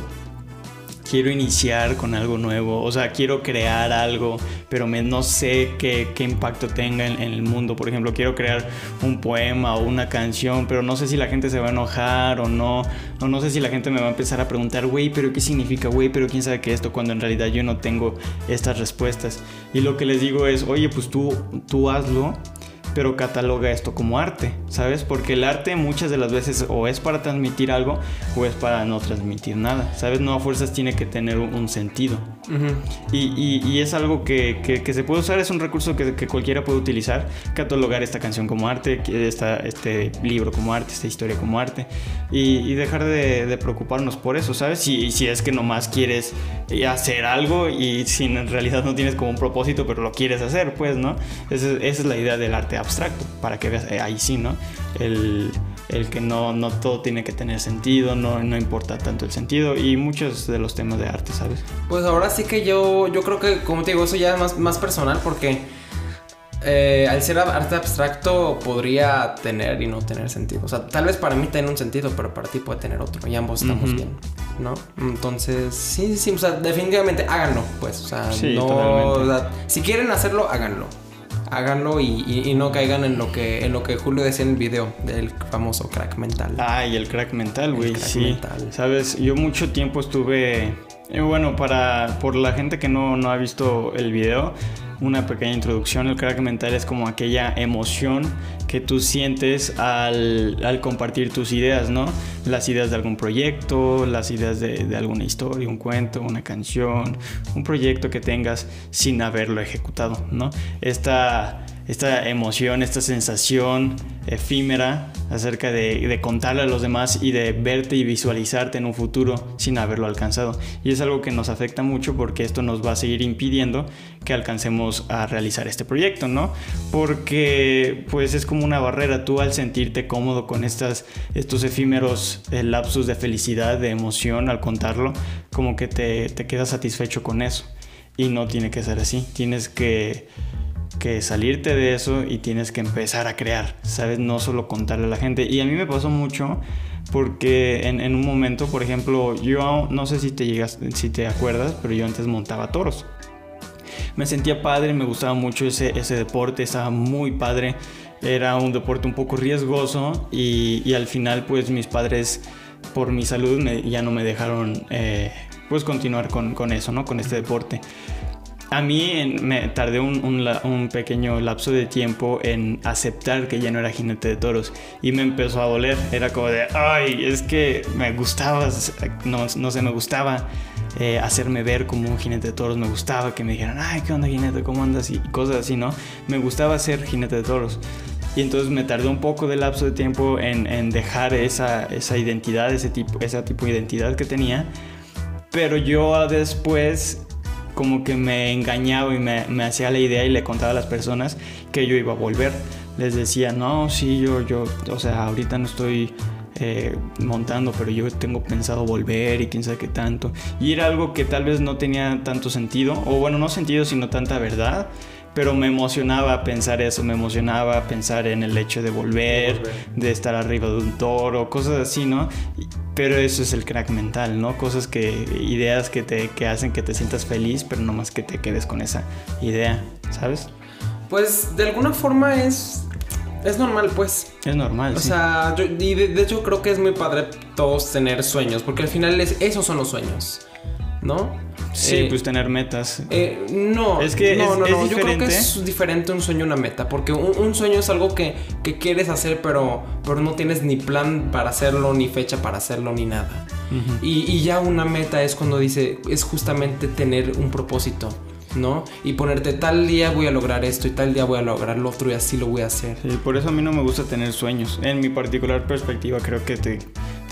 quiero iniciar con algo nuevo, o sea, quiero crear algo, pero me, no sé qué, qué impacto tenga en, el mundo. Por ejemplo, quiero crear un poema o una canción, pero no sé si la gente se va a enojar o no, o no sé si la gente me va a empezar a preguntar, güey, pero ¿qué significa, güey? Pero quién sabe qué esto, cuando en realidad yo no tengo estas respuestas. Y lo que les digo es, oye, pues tú, tú hazlo pero cataloga esto como arte, ¿sabes? Porque el arte muchas de las veces o es para transmitir algo o es para no transmitir nada, ¿sabes? No a fuerzas tiene que tener un, sentido. y, es algo que, se puede usar, es un recurso que, cualquiera puede utilizar, catalogar esta canción como arte, esta, este libro como arte, esta historia como arte, y, dejar de, preocuparnos por eso, ¿sabes? Si, si es que nomás quieres hacer algo y si en realidad no tienes como un propósito, pero lo quieres hacer, pues, ¿no? esa es la idea del arte abstracto, para que veas, eh, ahí sí, ¿no? El, el, que no, no todo tiene que tener sentido, no, no importa tanto el sentido y muchos de los temas de arte, ¿sabes? Pues ahora sí que yo, yo creo que, como te digo, eso ya es más, más personal porque... Eh, al ser arte abstracto podría tener y no tener sentido. O sea, tal vez para mí tiene un sentido, pero para ti puede tener otro. Y ambos estamos bien, ¿no? Entonces, sí, sí, o sea, definitivamente háganlo, pues. O sea, no. si quieren hacerlo, háganlo háganlo y, no caigan en lo que en lo que Julio decía en el video del famoso crack mental. Ay, el crack mental, güey, sí. Sabes, yo mucho tiempo estuve eh, bueno, para por la gente que no, no ha visto el video, una pequeña introducción. El crack mental es como aquella emoción que tú sientes al, compartir tus ideas, ¿no? Las ideas de algún proyecto, las ideas de, de, alguna historia, un cuento, una canción, un proyecto que tengas sin haberlo ejecutado, ¿no? Esta esta emoción, esta sensación efímera acerca de, contarle a los demás y de verte y visualizarte en un futuro sin haberlo alcanzado. Y es algo que nos afecta mucho porque esto nos va a seguir impidiendo que alcancemos a realizar este proyecto, ¿no? Porque pues es como una barrera tú al sentirte cómodo con estas, estos efímeros eh, lapsus de felicidad, de emoción al contarlo, como que te, te quedas satisfecho con eso. Y no tiene que ser así, tienes que que salirte de eso y tienes que empezar a crear, ¿sabes? No solo contarle a la gente. Y a mí me pasó mucho porque en, un momento, por ejemplo, yo no sé si te llegas, si te acuerdas, pero yo antes montaba toros. Me sentía padre, me gustaba mucho ese, ese deporte, estaba muy padre. Era un deporte un poco riesgoso y, y al final pues mis padres por mi salud ya no me dejaron eh, pues continuar con, con eso, ¿no? Con este deporte. A mí me tardé un, un, pequeño lapso de tiempo en aceptar que ya no era jinete de toros y me empezó a doler. Era como de, ay, es que me gustaba, no, no sé, me gustaba eh, hacerme ver como un jinete de toros, me gustaba que me dijeran, ay, ¿qué onda jinete? ¿Cómo andas? Y cosas así, ¿no? Me gustaba ser jinete de toros. Y entonces me tardé un poco de lapso de tiempo en, en dejar esa, esa identidad, ese tipo, ese tipo de identidad que tenía. Pero yo después como que me engañaba y me, me, hacía la idea y le contaba a las personas que yo iba a volver. Les decía, no, sí, yo, yo, o sea, ahorita no estoy eh, montando, pero yo tengo pensado volver y quién sabe qué tanto. Y era algo que tal vez no tenía tanto sentido, o bueno, no sentido, sino tanta verdad pero me emocionaba pensar eso, me emocionaba pensar en el hecho de volver, de estar arriba de un toro, cosas así, ¿no? Pero eso es el crack mental, ¿no? Cosas que, ideas que te que hacen que te sientas feliz, pero no más que te quedes con esa idea, ¿sabes? Pues de alguna forma es es normal, pues. Es normal. O sea, yo, y de, hecho creo que es muy padre todos tener sueños, porque al final es, esos son los sueños, ¿no? Sí, eh, pues tener metas. Eh, no, es que no, no, no. Yo creo que es diferente un sueño y una meta. Porque un, sueño es algo que, quieres hacer, pero, pero no tienes ni plan para hacerlo, ni fecha para hacerlo, ni nada. y, y, ya una meta es cuando dice, es justamente tener un propósito. ¿no? Y ponerte tal día voy a lograr esto y tal día voy a lograr lo otro y así lo voy a hacer. Sí, por eso a mí no me gusta tener sueños. En mi particular perspectiva creo que te,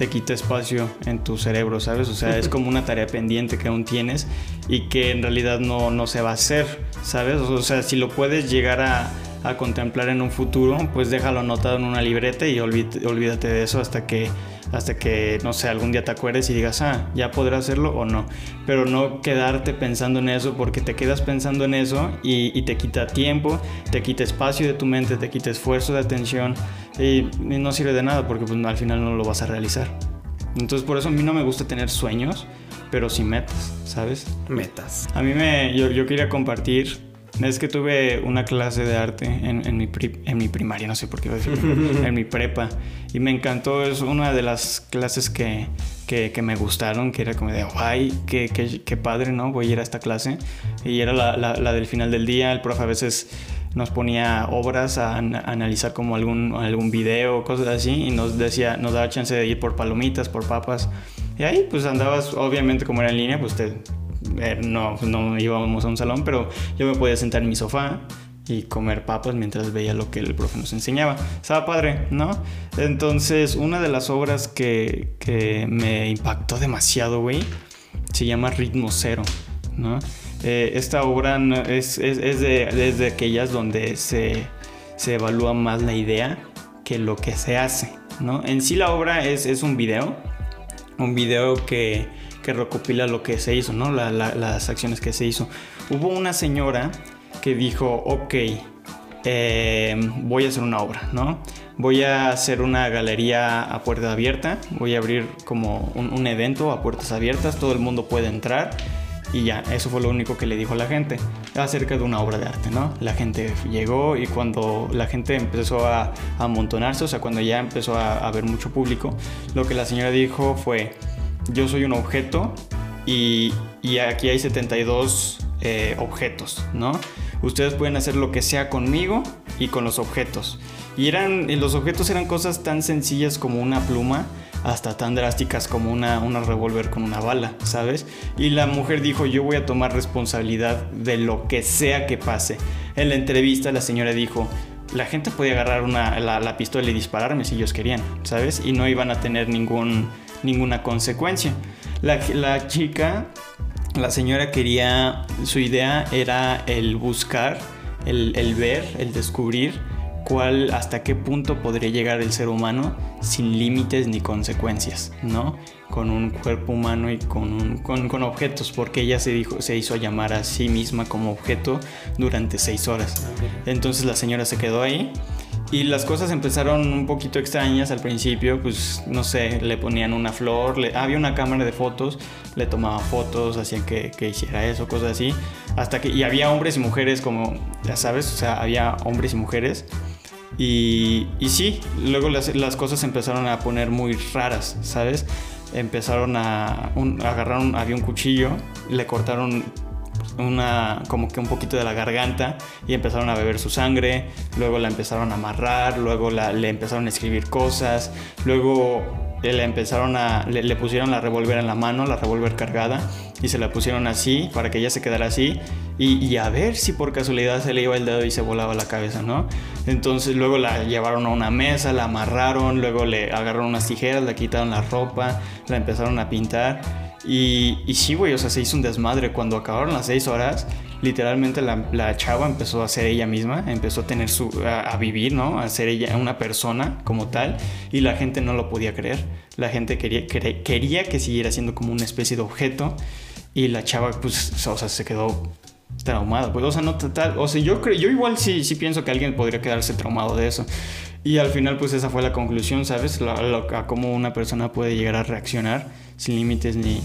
te quita espacio en tu cerebro, ¿sabes? O sea, es como una tarea pendiente que aún tienes y que en realidad no, no se va a hacer, ¿sabes? O sea, si lo puedes llegar a, a contemplar en un futuro, pues déjalo anotado en una libreta y olvídate de eso hasta que hasta que, no sé, algún día te acuerdes y digas, ah, ya podré hacerlo o no. Pero no quedarte pensando en eso porque te quedas pensando en eso y, te quita tiempo, te quita espacio de tu mente, te quita esfuerzo de atención y, no sirve de nada porque pues, al final no lo vas a realizar. Entonces por eso a mí no me gusta tener sueños, pero sí metas, ¿sabes? Metas. A mí me, yo, yo quería compartir es que tuve una clase de arte en, en, mi, en mi, primaria, no sé por qué decir, [LAUGHS] en mi prepa. Y me encantó, es una de las clases que, que, que me gustaron, que era como de, ay, qué, qué, qué, padre, ¿no? Voy a ir a esta clase. Y era la, la, del final del día, el profe a veces nos ponía obras a, analizar como algún, algún video, cosas así, y nos decía, nos daba chance de ir por palomitas, por papas. Y ahí pues andabas, obviamente como era en línea, pues te no, no íbamos a un salón, pero yo me podía sentar en mi sofá y comer papas mientras veía lo que el profe nos enseñaba. Estaba padre, ¿no? Entonces, una de las obras que, que me impactó demasiado, güey, se llama Ritmo Cero, ¿no? Eh, esta obra es, es, es, de, de, aquellas donde se, se, evalúa más la idea que lo que se hace, ¿no? En sí la obra es, es un video, un video que que recopila lo que se hizo, ¿no? las acciones que se hizo. Hubo una señora que dijo, ok, eh, voy a hacer una obra, ¿no? Voy a hacer una galería a puerta abierta, voy a abrir como un, evento a puertas abiertas, todo el mundo puede entrar y ya, eso fue lo único que le dijo a la gente acerca de una obra de arte, ¿no? La gente llegó y cuando la gente empezó a, amontonarse, o sea, cuando ya empezó a haber mucho público, lo que la señora dijo fue, yo soy un objeto y, aquí hay 72 eh, objetos, ¿no? Ustedes pueden hacer lo que sea conmigo y con los objetos. Y eran, los objetos eran cosas tan sencillas como una pluma hasta tan drásticas como una, una revólver con una bala, ¿sabes? Y la mujer dijo, yo voy a tomar responsabilidad de lo que sea que pase. En la entrevista la señora dijo, la gente podía agarrar una, la, la pistola y dispararme si ellos querían, ¿sabes? Y no iban a tener ningún ninguna consecuencia. La, chica, la señora quería, su idea era el buscar, el, el ver, el descubrir cuál, hasta qué punto podría llegar el ser humano sin límites ni consecuencias, ¿no? Con un cuerpo humano y con, con, con, objetos, porque ella se, dijo, se hizo llamar a sí misma como objeto durante seis horas. Entonces la señora se quedó ahí y las cosas empezaron un poquito extrañas al principio, pues no sé, le ponían una flor, le, había una cámara de fotos, le tomaban fotos, hacían que, que, hiciera eso, cosas así. Hasta que, y había hombres y mujeres como, ya sabes, o sea, había hombres y mujeres. Y, y sí, luego las, cosas empezaron a poner muy raras, ¿sabes? Empezaron a, un, agarrar, había un cuchillo, le cortaron una como que un poquito de la garganta y empezaron a beber su sangre, luego la empezaron a amarrar, luego la, le empezaron a escribir cosas, luego le empezaron a le, pusieron la revólver en la mano, la revólver cargada y se la pusieron así para que ella se quedara así y, a ver si por casualidad se le iba el dedo y se volaba la cabeza, ¿no? Entonces luego la llevaron a una mesa, la amarraron, luego le agarraron unas tijeras, le quitaron la ropa, la empezaron a pintar y, y sí, güey, o sea, se hizo un desmadre. Cuando acabaron las seis horas, literalmente la, chava empezó a ser ella misma, empezó a tener su, a, vivir, ¿no? A ser ella una persona como tal y la gente no lo podía creer. La gente quería, quería que siguiera siendo como una especie de objeto y la chava, pues, o sea, se quedó traumada. Pues, o sea, no total, o sea, yo creo, yo igual sí, sí pienso que alguien podría quedarse traumado de eso. Y al final, pues esa fue la conclusión, ¿sabes? a cómo una persona puede llegar a reaccionar sin límites ni,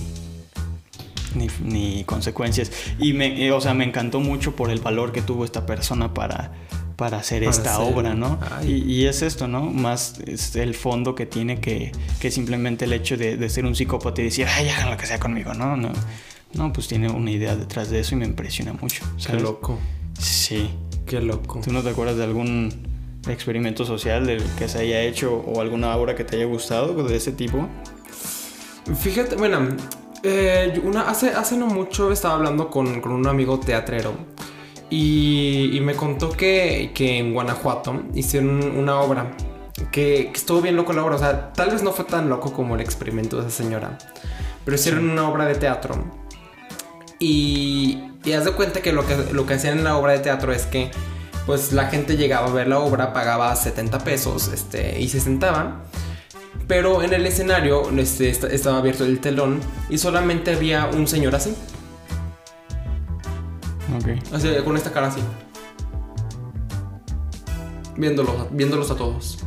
ni, consecuencias. Y me, eh, o sea, me encantó mucho por el valor que tuvo esta persona para, para hacer esta obra, ¿no? Y, es esto, ¿no? Más es el fondo que tiene que, que simplemente el hecho de, ser un psicópata y decir, ay, hagan lo que sea conmigo, ¿no? No, no pues tiene una idea detrás de eso y me impresiona mucho. Qué loco. Sí. Qué loco. ¿Tú no te acuerdas de algún experimento social del que se haya hecho o alguna obra que te haya gustado de ese tipo? Fíjate, bueno, eh, una, hace, hace no mucho estaba hablando con, con un amigo teatrero y, me contó que, que, en Guanajuato hicieron una obra que, estuvo bien loco la obra. O sea, tal vez no fue tan loco como el experimento de esa señora, pero hicieron una obra de teatro. Y, y haz de cuenta que lo, que lo que hacían en la obra de teatro es que pues la gente llegaba a ver la obra, pagaba 70 pesos este, y se sentaba. Pero en el escenario este, estaba abierto el telón y solamente había un señor así. Ok. con esta cara así. Viéndolos, viéndolos a todos.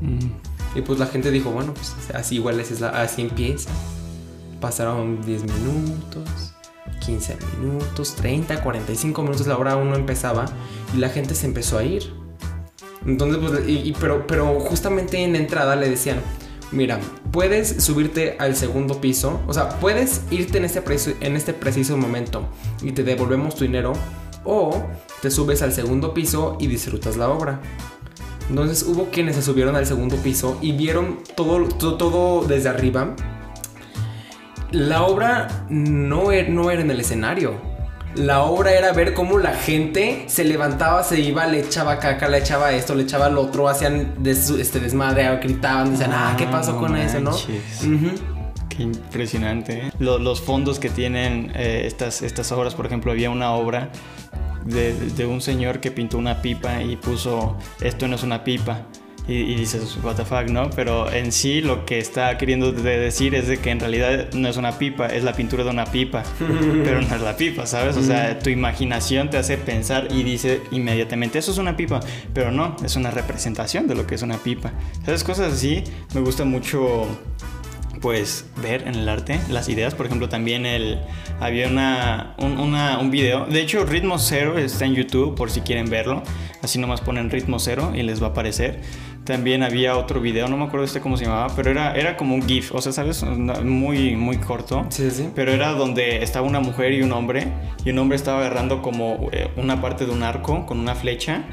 Mm. Y pues la gente dijo, bueno, pues así igual es así empieza. Pasaron 10 minutos, 15 minutos, 30, 45 minutos la hora uno empezaba y la gente se empezó a ir. Entonces, pues, pero, pero justamente en la entrada le decían, Mira, puedes subirte al segundo piso, o sea, puedes irte en este, en este preciso momento y te devolvemos tu dinero, o te subes al segundo piso y disfrutas la obra. Entonces hubo quienes se subieron al segundo piso y vieron todo, todo, desde arriba. La obra no, er, no era en el escenario la obra era ver cómo la gente se levantaba, se iba, le echaba caca, le echaba esto, le echaba lo otro, hacían este desmadre, gritaban, decían, ah, ¿qué pasó con eso, no? Qué impresionante. ¿eh? Los, fondos que tienen eh, estas, estas obras, por ejemplo, había una obra de, de, un señor que pintó una pipa y puso, esto no es una pipa y, dices, what the fuck, ¿no? Pero en sí lo que está queriendo decir es de que en realidad no es una pipa, es la pintura de una pipa, [LAUGHS] pero no es la pipa, ¿sabes? O sea, tu imaginación te hace pensar y dice inmediatamente, eso es una pipa, pero no, es una representación de lo que es una pipa. ¿Sabes? Cosas así, me gusta mucho pues ver en el arte las ideas. Por ejemplo, también el, había una, un, un video. De hecho, Ritmo Cero está en YouTube por si quieren verlo. Así nomás ponen Ritmo Cero y les va a aparecer. También había otro video, no me acuerdo este cómo se llamaba, pero era, era como un GIF, o sea, ¿sabes? Muy, muy corto. Sí, sí. Pero era donde estaba una mujer y un hombre, y un hombre estaba agarrando como eh, una parte de un arco con una flecha,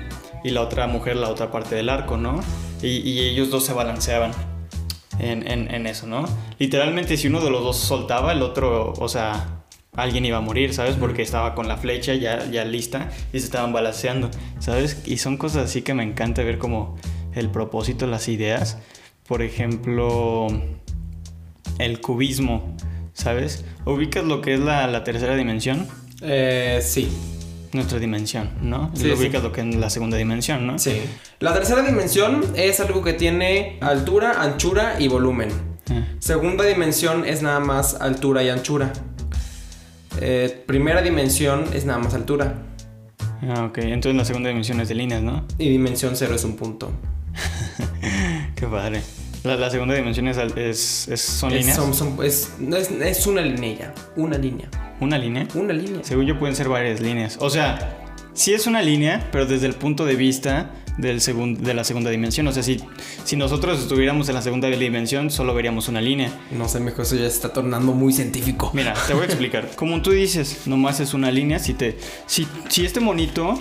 y la otra mujer la otra parte del arco, ¿no? Y, ellos dos se balanceaban. En, en, en, eso, ¿no? Literalmente si uno de los dos soltaba, el otro, o sea, alguien iba a morir, ¿sabes? Porque estaba con la flecha ya, ya lista y se estaban balanceando, ¿sabes? Y son cosas así que me encanta ver como el propósito, las ideas. Por ejemplo, el cubismo, ¿sabes? ¿Ubicas lo que es la, tercera dimensión? Eh, sí. Nuestra dimensión, ¿no? Sí, ubicas lo que es la segunda dimensión, ¿no? Sí. La tercera dimensión es algo que tiene altura, anchura y volumen. Ah. Segunda dimensión es nada más altura y anchura. Eh, primera dimensión es nada más altura. Ah, ok. Entonces la segunda dimensión es de líneas, ¿no? Y dimensión cero es un punto. [LAUGHS] Qué padre. La, segunda dimensión es, es, son líneas. es, una línea. Una línea. ¿Una línea? Una línea. Según yo pueden ser varias líneas. O sea, sí es una línea, pero desde el punto de vista del segun- de la segunda dimensión. O sea, si, si nosotros estuviéramos en la segunda dimensión, solo veríamos una línea. No sé, mejor eso ya se está tornando muy científico. Mira, te voy a explicar. [LAUGHS] Como tú dices, nomás es una línea. Si, te, si, si este monito...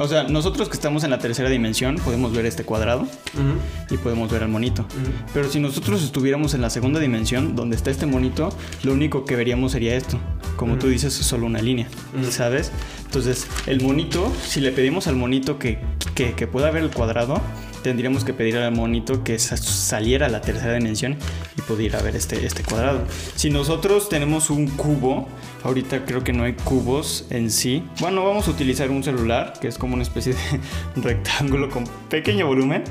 O sea, nosotros que estamos en la tercera dimensión podemos ver este cuadrado Ujú, y podemos ver al monito. ujú. Pero si nosotros estuviéramos en la segunda dimensión, donde está este monito, lo único que veríamos sería esto. Como tú dices, solo una línea. ¿sabes? Entonces, el monito, si le pedimos al monito que, que, que pueda ver el cuadrado, tendríamos que pedir al monito que sa- saliera a la tercera dimensión y pudiera ver este, este cuadrado. Si nosotros tenemos un cubo, ahorita creo que no hay cubos en sí. Bueno, vamos a utilizar un celular, que es como una especie de [LAUGHS] rectángulo con pequeño volumen.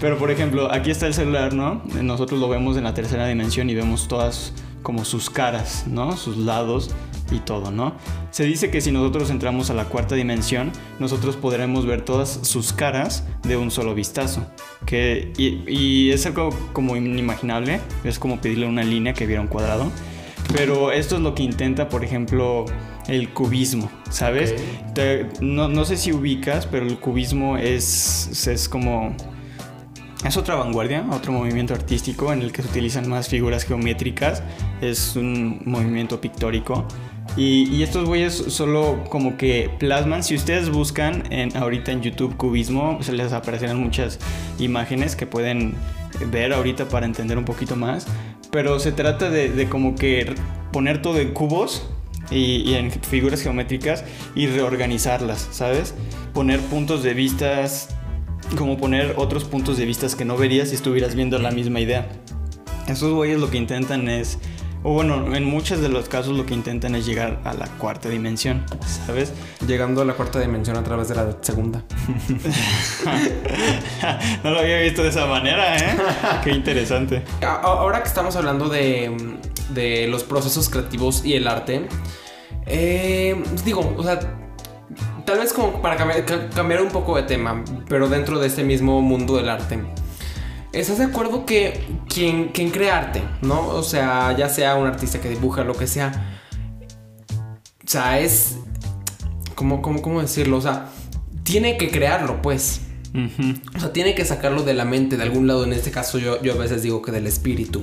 Pero por ejemplo, aquí está el celular, ¿no? Nosotros lo vemos en la tercera dimensión y vemos todas como sus caras, ¿no? Sus lados y todo, ¿no? Se dice que si nosotros entramos a la cuarta dimensión, nosotros podremos ver todas sus caras de un solo vistazo. Que, y, y es algo como inimaginable, es como pedirle una línea que viera un cuadrado. Pero esto es lo que intenta, por ejemplo, el cubismo, ¿sabes? Ok. Te- no, no sé si ubicas, pero el cubismo es, es como... Es otra vanguardia, otro movimiento artístico en el que se utilizan más figuras geométricas. Es un movimiento pictórico. Y, estos güeyes solo como que plasman. Si ustedes buscan en, ahorita en YouTube cubismo, se les aparecerán muchas imágenes que pueden ver ahorita para entender un poquito más. Pero se trata de, como que poner todo en cubos y, y en figuras geométricas y reorganizarlas, ¿sabes? Poner puntos de vistas, como poner otros puntos de vistas que no verías si estuvieras viendo la misma idea. Esos güeyes lo que intentan es, o bueno, en muchos de los casos lo que intentan es llegar a la cuarta dimensión, ¿sabes? Llegando a la cuarta dimensión a través de la segunda. [LAUGHS] no lo había visto de esa manera, ¿eh? [LAUGHS] Qué interesante. Ahora que estamos hablando de, de los procesos creativos y el arte, eh, digo, o sea, tal vez como para cambiar, ca- cambiar un poco de tema, pero dentro de este mismo mundo del arte. ¿Estás de acuerdo que quien, quien crea arte, ¿no? O sea, ya sea un artista que dibuja, lo que sea. O sea, es... ¿Cómo, cómo, cómo decirlo? O sea, tiene que crearlo, pues. O sea, tiene que sacarlo de la mente, de algún lado. En este caso, yo, yo a veces digo que del espíritu.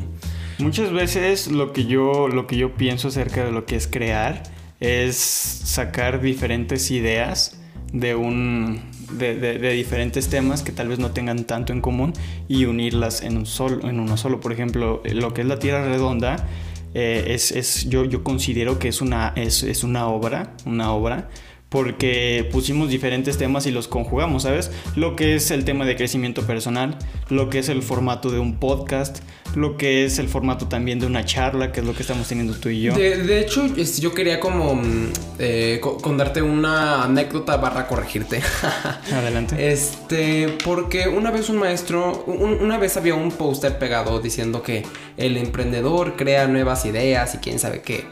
Muchas veces lo que yo lo que yo pienso acerca de lo que es crear es sacar diferentes ideas de un de, de- diferentes temas que tal vez no tengan tanto en común y unirlas en un solo en uno solo. Por ejemplo, eh, lo que es la Tierra redonda eh, es, es- yo, yo considero que es una es, es una obra una obra porque pusimos diferentes temas y los conjugamos, ¿sabes? Lo que es el tema de crecimiento personal, lo que es el formato de un podcast, lo que es el formato también de una charla, que es lo que estamos teniendo tú y yo. De, de hecho, es- yo quería como mm, eh, co- contarte una anécdota barra corregirte. [LAUGHS] Adelante. Este, porque una vez un maestro, un- una vez había un póster pegado diciendo que el emprendedor crea nuevas ideas y quién sabe qué.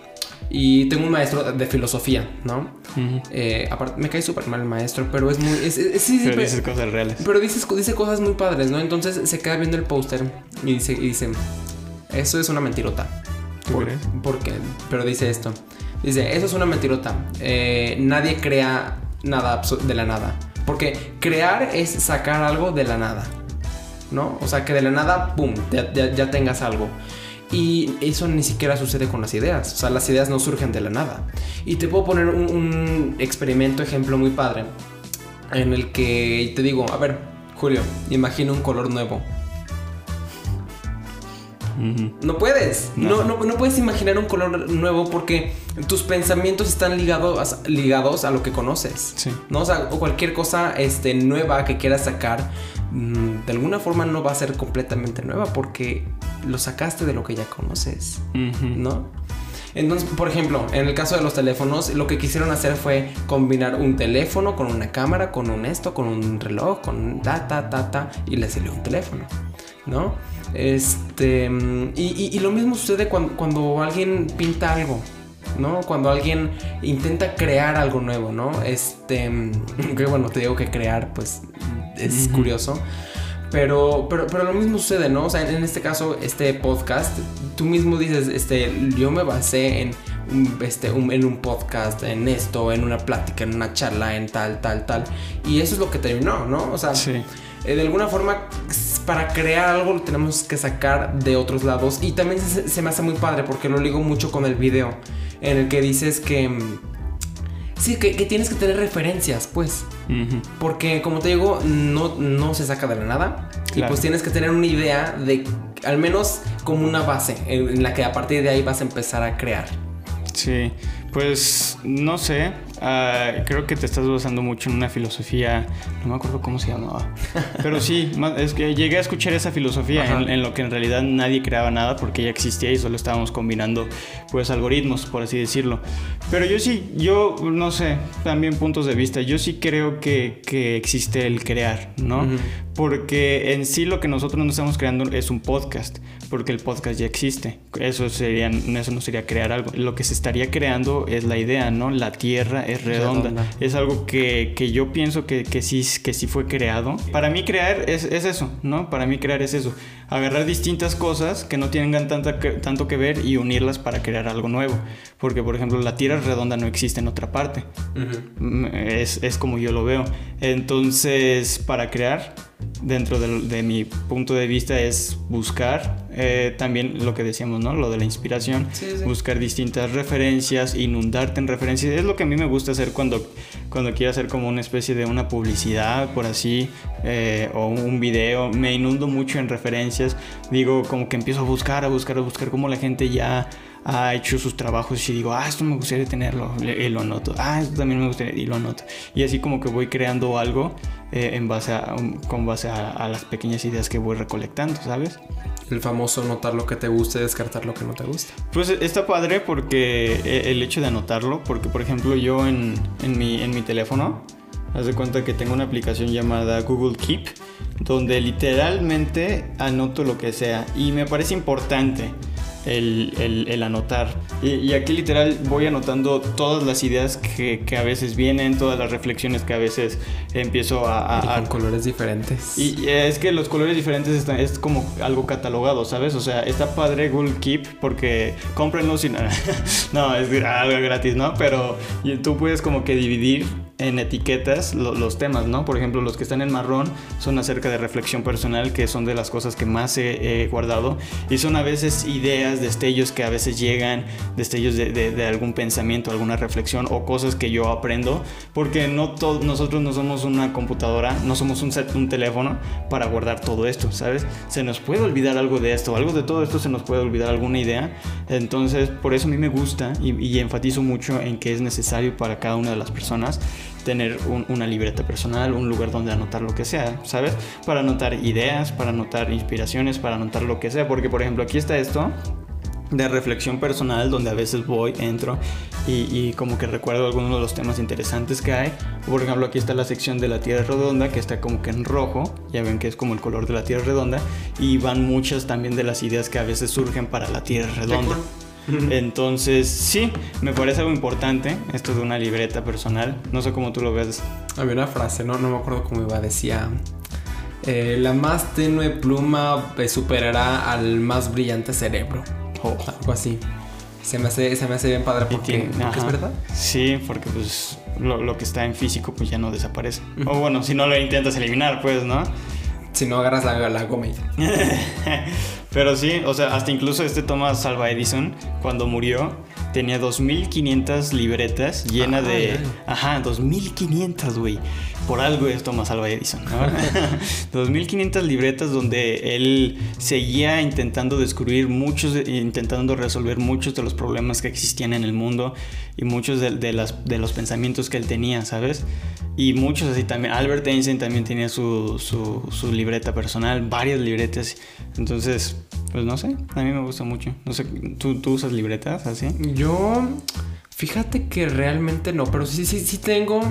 Y tengo un maestro de filosofía, ¿no? Eh, aparte, me cae súper mal el maestro, pero es muy... es- es- sí, sí, Pero pe- dices cosas reales. pero dices, dice cosas muy padres, ¿no? Entonces se queda viendo el póster y dice, y dice, eso es una mentirota. ¿Tú Por-? Porque, pero dice esto. Dice, eso es una mentirota. Eh, nadie crea nada de la nada. Porque crear es sacar algo de la nada. ¿No? O sea, que de la nada, ¡pum!, ya, ya- ya tengas algo. Y eso ni siquiera sucede con las ideas. O sea, las ideas no surgen de la nada. Y te puedo poner un, un experimento, ejemplo muy padre. En el que te digo, a ver, Julio, imagina un color nuevo. No puedes. No, No. no, no puedes imaginar un color nuevo porque tus pensamientos están ligados, ligados a lo que conoces. Sí. ¿No? O sea, o cualquier cosa este, nueva que quieras sacar, mm, de alguna forma no va a ser completamente nueva porque lo sacaste de lo que ya conoces. ¿No? Entonces, por ejemplo, en el caso de los teléfonos, lo que quisieron hacer fue combinar un teléfono con una cámara, con un esto, con un reloj, con un ta, ta, ta, ta, y le salió un teléfono, ¿no? Este, y, y- y lo mismo sucede cuando, cuando alguien pinta algo, ¿no? Cuando alguien intenta crear algo nuevo, ¿no? Este, [CLEARS THROAT] que bueno, te digo que crear, pues, es curioso. Pero, pero, pero lo mismo sucede, ¿no? O sea, en este caso, este podcast, tú mismo dices, este, yo me basé en un- este, un- en un podcast, en esto, en una plática, en una charla, en tal, tal, tal. Y eso es lo que terminó, ¿no? O sea, Sí. eh, de alguna forma, para crear algo lo tenemos que sacar de otros lados. Y también se, se me hace muy padre porque lo ligo mucho con el video, en el que dices que... Sí, que, que tienes que tener referencias, pues. Porque como te digo, no, no se saca de la nada. Y pues tienes que tener una idea de, al menos como una base, en, en la que a partir de ahí vas a empezar a crear. Sí, pues no sé, ah, creo que te estás basando mucho en una filosofía, no me acuerdo cómo se llamaba, pero sí, es que llegué a escuchar esa filosofía en, en lo que en realidad nadie creaba nada porque ya existía y solo estábamos combinando pues algoritmos, por así decirlo. Pero yo sí, yo no sé, también puntos de vista, yo sí creo que, que existe el crear, ¿no? Porque en sí lo que nosotros no estamos creando es un podcast, porque el podcast ya existe. Eso sería, eso no sería crear algo. Lo que se estaría creando es la idea, ¿no? La Tierra es redonda. Redonda. Es algo que, que yo pienso que, que, sí, que sí fue creado. Para mí crear es, es eso, ¿no? Para mí crear es eso. Agarrar distintas cosas que no tengan tanta, que- tanto que ver y unirlas para crear algo nuevo. Porque, por ejemplo, la Tierra redonda no existe en otra parte. Mm, Es, es como yo lo veo. Entonces, para crear, dentro de, mi punto de vista, es buscar eh, también lo que decíamos, ¿no? Lo de la inspiración. Sí, sí. Buscar distintas referencias, inundarte en referencias. Es lo que a mí me gusta hacer cuando, cuando quiero hacer como una especie de una publicidad, por así, eh, o un video. Me inundo mucho en referencias. Digo, como que empiezo a buscar, a buscar, a buscar cómo la gente ya ha hecho sus trabajos y digo, ah, esto me gustaría tenerlo y lo anoto, ah, esto también me gustaría y lo anoto. Y así como que voy creando algo eh, en base a, um, con base a, a las pequeñas ideas que voy recolectando, ¿sabes? El famoso notar lo que te gusta y descartar lo que no te gusta. Pues está padre porque eh, el hecho de anotarlo, porque por ejemplo yo en, en, mi, en mi teléfono, haz de cuenta que tengo una aplicación llamada Google Keep, donde literalmente anoto lo que sea y me parece importante el, el- el anotar. Y, y aquí literal voy anotando todas las ideas que, que a veces vienen, todas las reflexiones que a veces empiezo a- Y a- a con colores diferentes. y y es que los colores diferentes están, es como algo catalogado, ¿sabes? O sea, está padre Google Keep porque cómprenlo sin... [LAUGHS] no, es algo gratis, ¿no? Pero tú puedes como que dividir en etiquetas lo- los temas, ¿no? Por ejemplo, los que están en marrón son acerca de reflexión personal, que son de las cosas que más he, he guardado. Y son a veces ideas, destellos que a veces llegan, destellos de, algún pensamiento, alguna reflexión o cosas que yo aprendo. Porque no nosotros no somos una computadora, no somos un, set- un teléfono para guardar todo esto, ¿sabes? Se nos puede olvidar algo de esto, algo de todo esto se nos puede olvidar alguna idea. Entonces, por eso a mí me gusta y, enfatizo mucho en que es necesario para cada una de las personas tener un- una libreta personal, un lugar donde anotar lo que sea, ¿sabes? Para anotar ideas, para anotar inspiraciones, para anotar lo que sea. Porque, por ejemplo, aquí está esto de reflexión personal donde a veces voy, entro y, y como que recuerdo algunos de los temas interesantes que hay. Por ejemplo, aquí está la sección de la Tierra redonda que está como que en rojo, ya ven que es como el color de la Tierra redonda y van muchas también de las ideas que a veces surgen para la Tierra redonda. [LAUGHS] Entonces, sí, me parece algo importante esto de una libreta personal. No sé cómo tú lo ves. Había una frase, no, no me acuerdo cómo iba, decía... eh, la más tenue pluma superará al más brillante cerebro. Oh. Algo así. Se me hace, se me hace bien padre porque, tiene- porque es verdad. Sí, porque pues lo, lo que está en físico pues ya no desaparece. O bueno, si no lo intentas eliminar, pues, ¿no? Si no agarras la, la goma y [LAUGHS] Pero sí, o sea, hasta incluso este Thomas Alva Edison, cuando murió, tenía 2500 libretas llenas Ay, de. ay. Ajá, 2500, güey. Por algo es Thomas Alva Edison, ¿no? [LAUGHS] 2500 libretas donde él seguía intentando descubrir muchos, intentando resolver muchos de los problemas que existían en el mundo y muchos de, de las, de los pensamientos que él tenía, ¿sabes? Y muchos así también. Albert Einstein también tenía su, su, su libreta personal, varias libretas. Entonces, pues no sé, a mí me gusta mucho. No sé, ¿tú, tú usas libretas así? Yo, fíjate que realmente no, pero sí, sí, sí tengo.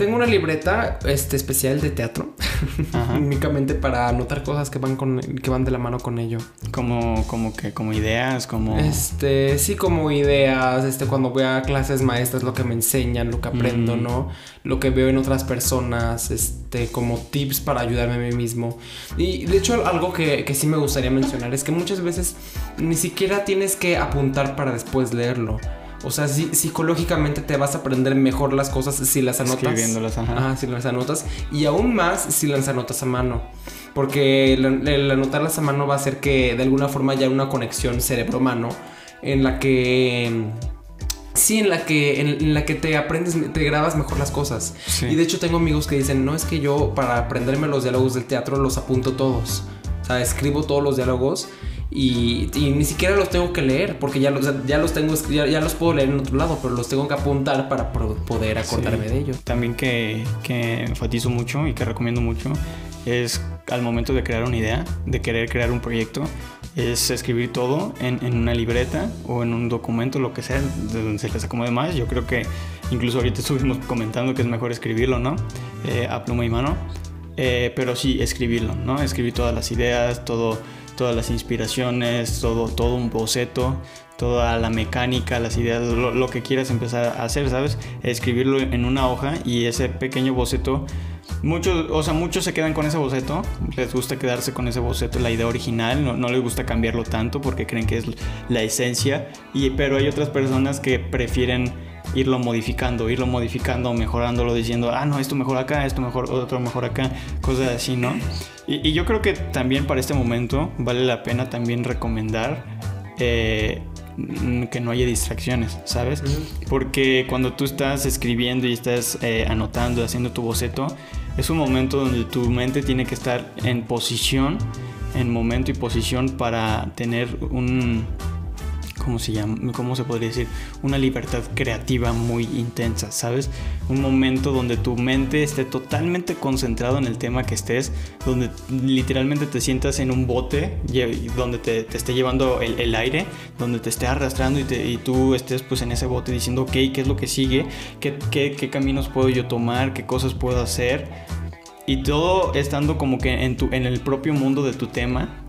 Tengo una libreta este, especial de teatro. [LAUGHS] Únicamente para anotar cosas que van con que van de la mano con ello. Como, como que, como ideas, como. Este, sí, como ideas, este, cuando voy a clases maestras, lo que me enseñan, lo que aprendo, Mm. ¿no? Lo que veo en otras personas, este, como tips para ayudarme a mí mismo. Y de hecho, algo que, que sí me gustaría mencionar es que muchas veces ni siquiera tienes que apuntar para después leerlo. O sea, sí- psicológicamente te vas a aprender mejor las cosas si las anotas. Escribiéndolas, ajá. Ajá, si las anotas. Y aún más si las anotas a mano. Porque el, el anotarlas a mano va a hacer que de alguna forma haya una conexión cerebro-mano en la que. Sí, en la que, en, en la que te aprendes, te grabas mejor las cosas. Sí. Y de hecho tengo amigos que dicen, no es que yo para aprenderme los diálogos del teatro los apunto todos. O sea, escribo todos los diálogos y, y ni siquiera los tengo que leer porque ya los, ya los tengo, ya, ya los puedo leer en otro lado, pero los tengo que apuntar para poder acordarme Sí. de ellos. También que, que enfatizo mucho y que recomiendo mucho es al momento de crear una idea, de querer crear un proyecto, es escribir todo en, en una libreta o en un documento, lo que sea, de donde se les acomode más. Yo creo que incluso ahorita estuvimos comentando que es mejor escribirlo, ¿no? Eh, a pluma y mano. Eh, pero sí, escribirlo, ¿no? Escribir todas las ideas, todo, todas las inspiraciones, todo, todo un boceto, toda la mecánica, las ideas, lo, lo que quieras empezar a hacer, ¿sabes? Escribirlo en una hoja y ese pequeño boceto, muchos, o sea, muchos se quedan con ese boceto, les gusta quedarse con ese boceto, la idea original, no, no les gusta cambiarlo tanto porque creen que es la esencia, y, pero hay otras personas que prefieren irlo modificando, irlo modificando, mejorándolo, diciendo, ah, no, esto mejor acá, esto mejor, otro mejor acá, cosas así, ¿no? Y, y yo creo que también para este momento vale la pena también recomendar eh, que no haya distracciones, ¿sabes? Porque cuando tú estás escribiendo y estás eh, anotando, haciendo tu boceto, es un momento donde tu mente tiene que estar en posición, en momento y posición para tener un, ¿cómo se llama? ¿Cómo se podría decir? Una libertad creativa muy intensa, ¿sabes? Un momento donde tu mente esté totalmente concentrado en el tema que estés, donde literalmente te sientas en un bote, donde te, te esté llevando el, aire, donde te esté arrastrando y tú estés pues en ese bote diciendo, ok, ¿qué es lo que sigue? ¿Qué, qué, qué caminos puedo yo tomar? ¿Qué cosas puedo hacer? Y todo estando como que en, tu, en el propio mundo de tu tema,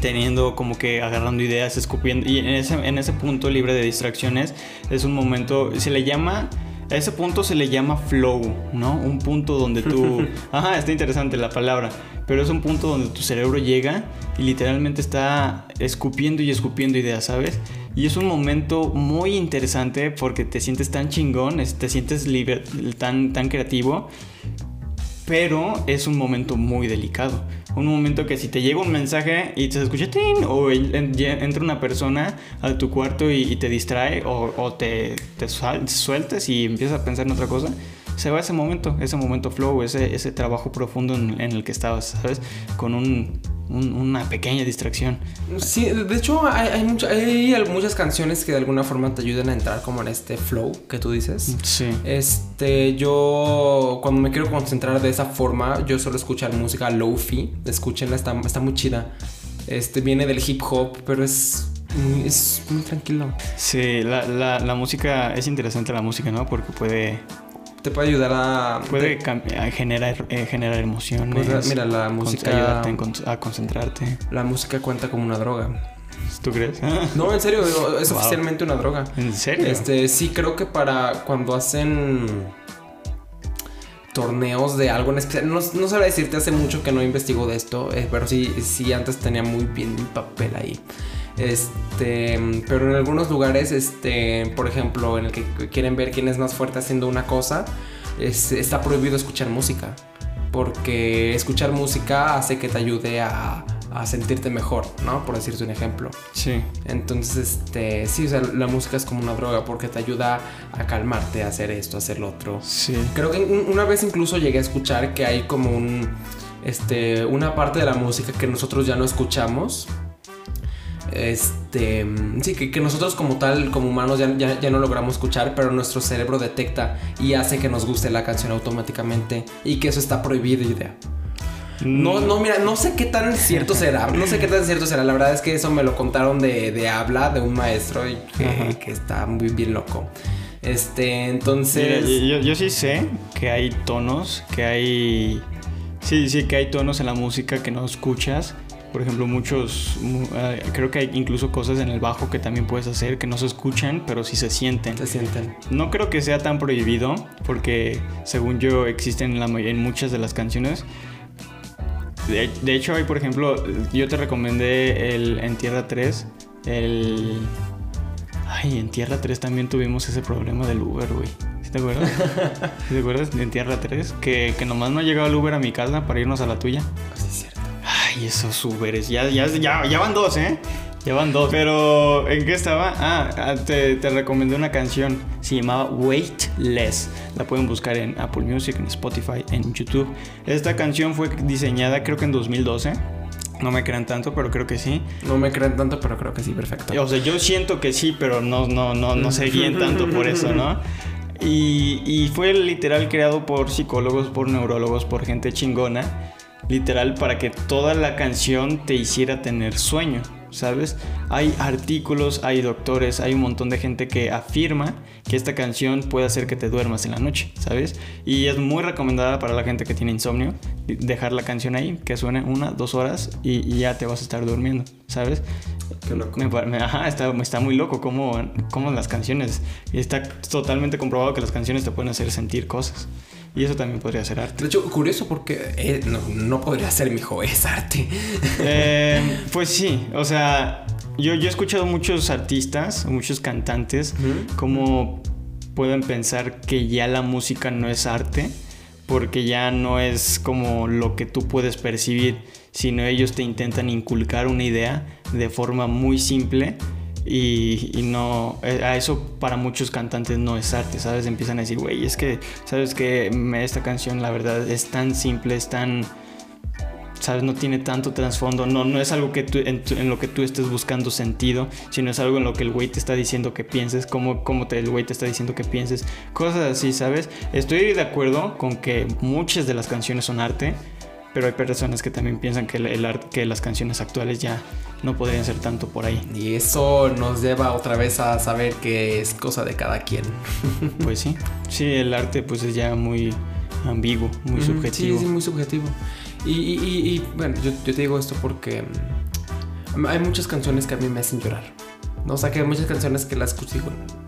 teniendo como que agarrando ideas, escupiendo. Y en ese, en ese punto libre de distracciones es un momento, se le llama, a ese punto se le llama flow, ¿no? Un punto donde tú... [LAUGHS] Ajá, está interesante la palabra, pero es un punto donde tu cerebro llega y literalmente está escupiendo y escupiendo ideas, ¿sabes? Y es un momento muy interesante porque te sientes tan chingón, te sientes libre, tan, tan creativo pero es un momento muy delicado. Un momento que si te llega un mensaje y se escucha tin, o entra una persona a tu cuarto y, te distrae o, te, te suel- sueltas y empiezas a pensar en otra cosa, se va ese momento, ese momento flow, ese, ese trabajo profundo en, en el que estabas, ¿sabes? Con un- un- una pequeña distracción. Sí, de hecho hay, hay, hay muchas canciones que de alguna forma te ayudan a entrar como en este flow que tú dices. Sí. Este, yo cuando me quiero concentrar de esa forma, yo suelo escuchar música lofi. Escúchenla, está, está muy chida. Este viene del hip hop, pero es muy, es muy tranquilo. Sí, la, la- la música, es interesante la música, ¿no? Porque puede, Te puede ayudar a. puede a generar, eh, generar emociones. Mira, la música- ayudarte con- a concentrarte. La música cuenta como una droga. ¿Tú crees? [LAUGHS] No, en serio, es Wow. oficialmente una droga. ¿En serio? Este, sí, creo que para cuando hacen torneos de algo en especial, no, no sabré decirte, hace mucho que no investigo de esto, eh, pero sí, sí, antes tenía muy bien mi papel ahí. Este, pero en algunos lugares, este, por ejemplo, en el que quieren ver quién es más fuerte haciendo una cosa, es- está prohibido escuchar música. Porque escuchar música hace que te ayude a, a sentirte mejor, ¿no? Por decirte un ejemplo. Sí. Entonces, este, sí, o sea, la música es como una droga porque te ayuda a calmarte, a hacer esto, a hacer lo otro. Sí. Creo que un- una vez incluso llegué a escuchar que hay como un, este, una parte de la música que nosotros ya no escuchamos. Este, sí, que, que nosotros como tal, como humanos, ya, ya, ya no logramos escuchar, pero nuestro cerebro detecta y hace que nos guste la canción automáticamente y que eso está prohibido, idea. No, no, mira, no sé qué tan cierto será. No sé qué tan cierto será. La verdad es que eso me lo contaron de, de habla de un maestro y que, que está muy bien loco. Este, Mira, entonces. yo, yo sí sé que hay tonos, que hay Sí, sí, que hay tonos en la música que no escuchas. Por ejemplo, muchos, mu- eh, creo que hay incluso cosas en el bajo que también puedes hacer que no se escuchan, pero sí se sienten. Se sienten. No creo que sea tan prohibido, porque según yo existen en, la may- en muchas de las canciones. De, de hecho, hay, por ejemplo, yo te recomendé el En Tierra 3, el... Ay, en Tierra 3 también tuvimos ese problema del Uber, güey. ¿Sí te acuerdas? [LAUGHS] ¿Sí te acuerdas? En Tierra 3, que, que nomás no llegaba el Uber a mi casa para irnos a la tuya. Sí, es cierto. Ay, esos Uberes. Ya, ya, ya, ya van dos, ¿eh? Ya van dos. Pero, ¿en qué estaba? Ah, ah, te, te recomendé una canción. Se llamaba Weightless. La pueden buscar en Apple Music, en Spotify, en YouTube. Esta canción fue diseñada creo que en 2012. No me crean tanto, pero creo que sí. No me creen tanto, pero creo que sí, perfecto. O sea, yo siento que sí, pero no, no, no, no se guíen tanto por eso, ¿no? Y, y fue literal creado por psicólogos, por neurólogos, por gente chingona. Literal para que toda la canción te hiciera tener sueño, ¿sabes? Hay artículos, hay doctores, hay un montón de gente que afirma que esta canción puede hacer que te duermas en la noche, ¿sabes? Y es muy recomendada para la gente que tiene insomnio. Dejar la canción ahí, que suene una, dos horas y, y ya te vas a estar durmiendo, ¿sabes? Qué loco. Me me- ajá, está, está muy loco cómo, cómo las canciones. Está totalmente comprobado que las canciones te pueden hacer sentir cosas. Y eso también podría ser arte. De hecho, curioso porque eh, no, no podría ser mi hijo, es arte. [LAUGHS] Eh, pues sí, o sea, yo, yo he escuchado muchos artistas, muchos cantantes, cómo pueden pensar que ya la música no es arte, porque ya no es como lo que tú puedes percibir, sino ellos te intentan inculcar una idea de forma muy simple. Y, no, eh, a eso para muchos cantantes no es arte, ¿sabes? Empiezan a decir, güey, es que, ¿sabes que Esta canción, la verdad, es tan simple, es tan, ¿sabes? No tiene tanto trasfondo, no, no es algo que en, en lo que tú estés buscando sentido, sino es algo en lo que el güey te está diciendo que pienses, cómo, cómo te, el güey te está diciendo que pienses, cosas así, ¿sabes? Estoy de acuerdo con que muchas de las canciones son arte, pero hay personas que también piensan que, el, el art- que las canciones actuales ya no podrían ser tanto por ahí. Y eso nos lleva otra vez a saber que es cosa de cada quien. [LAUGHS] Pues sí, sí, el arte pues es ya muy ambiguo, muy subjetivo. Sí, sí, muy subjetivo. Y, y- y- y, bueno, yo, yo te digo esto porque mm, hay muchas canciones que a mí me hacen llorar. ¿no? O sea, que hay muchas canciones que las escucho.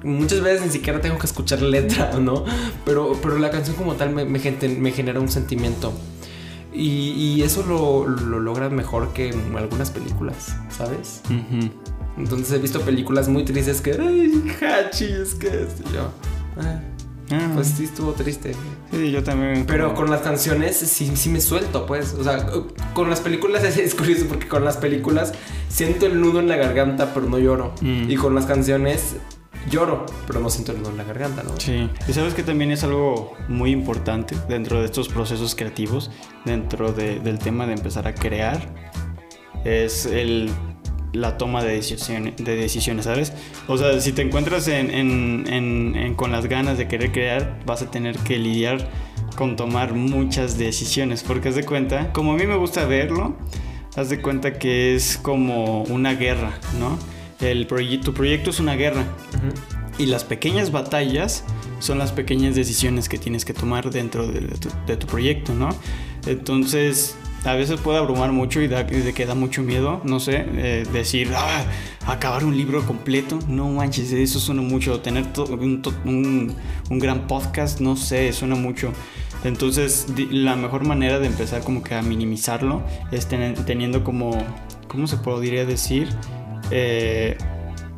Muchas veces ni siquiera tengo que escuchar la letra, [LAUGHS] ¿no? Pero, pero la canción como tal me, me, me genera un sentimiento. Y, y eso lo, lo logran mejor que en algunas películas, ¿sabes? Entonces he visto películas muy tristes que, ay, Hachi, es que esto yo. "Ah, Ah, pues sí, estuvo triste. sí, yo también. Pero como- con las canciones sí, sí me suelto, pues. O sea, con las películas es, [LAUGHS] es curioso porque con las películas siento el nudo en la garganta, pero no lloro. Mm. Y con las canciones lloro, pero no siento el nudo en la garganta, ¿no? Sí, y sabes que también es algo muy importante dentro de estos procesos creativos, dentro de- del tema de empezar a crear, es el, la toma de decisiones, de decisiones, ¿sabes? O sea, si te encuentras en, en- en- con las ganas de querer crear, vas a tener que lidiar con tomar muchas decisiones, porque haz de cuenta, como a mí me gusta verlo, haz de cuenta que es como una guerra, ¿no? El proye- tu proyecto es una guerra. Ujú. Y las pequeñas batallas son las pequeñas decisiones que tienes que tomar dentro de, de tu, de tu proyecto, ¿no? Entonces, a veces puede abrumar mucho y da, de que da mucho miedo, no sé, eh, decir, ah, acabar un libro completo, no manches, eso suena mucho. Tener to- un, to- un- un gran podcast, no sé, suena mucho. Entonces, di- la mejor manera de empezar como que a minimizarlo es ten- teniendo como, ¿cómo se podría decir? Eh,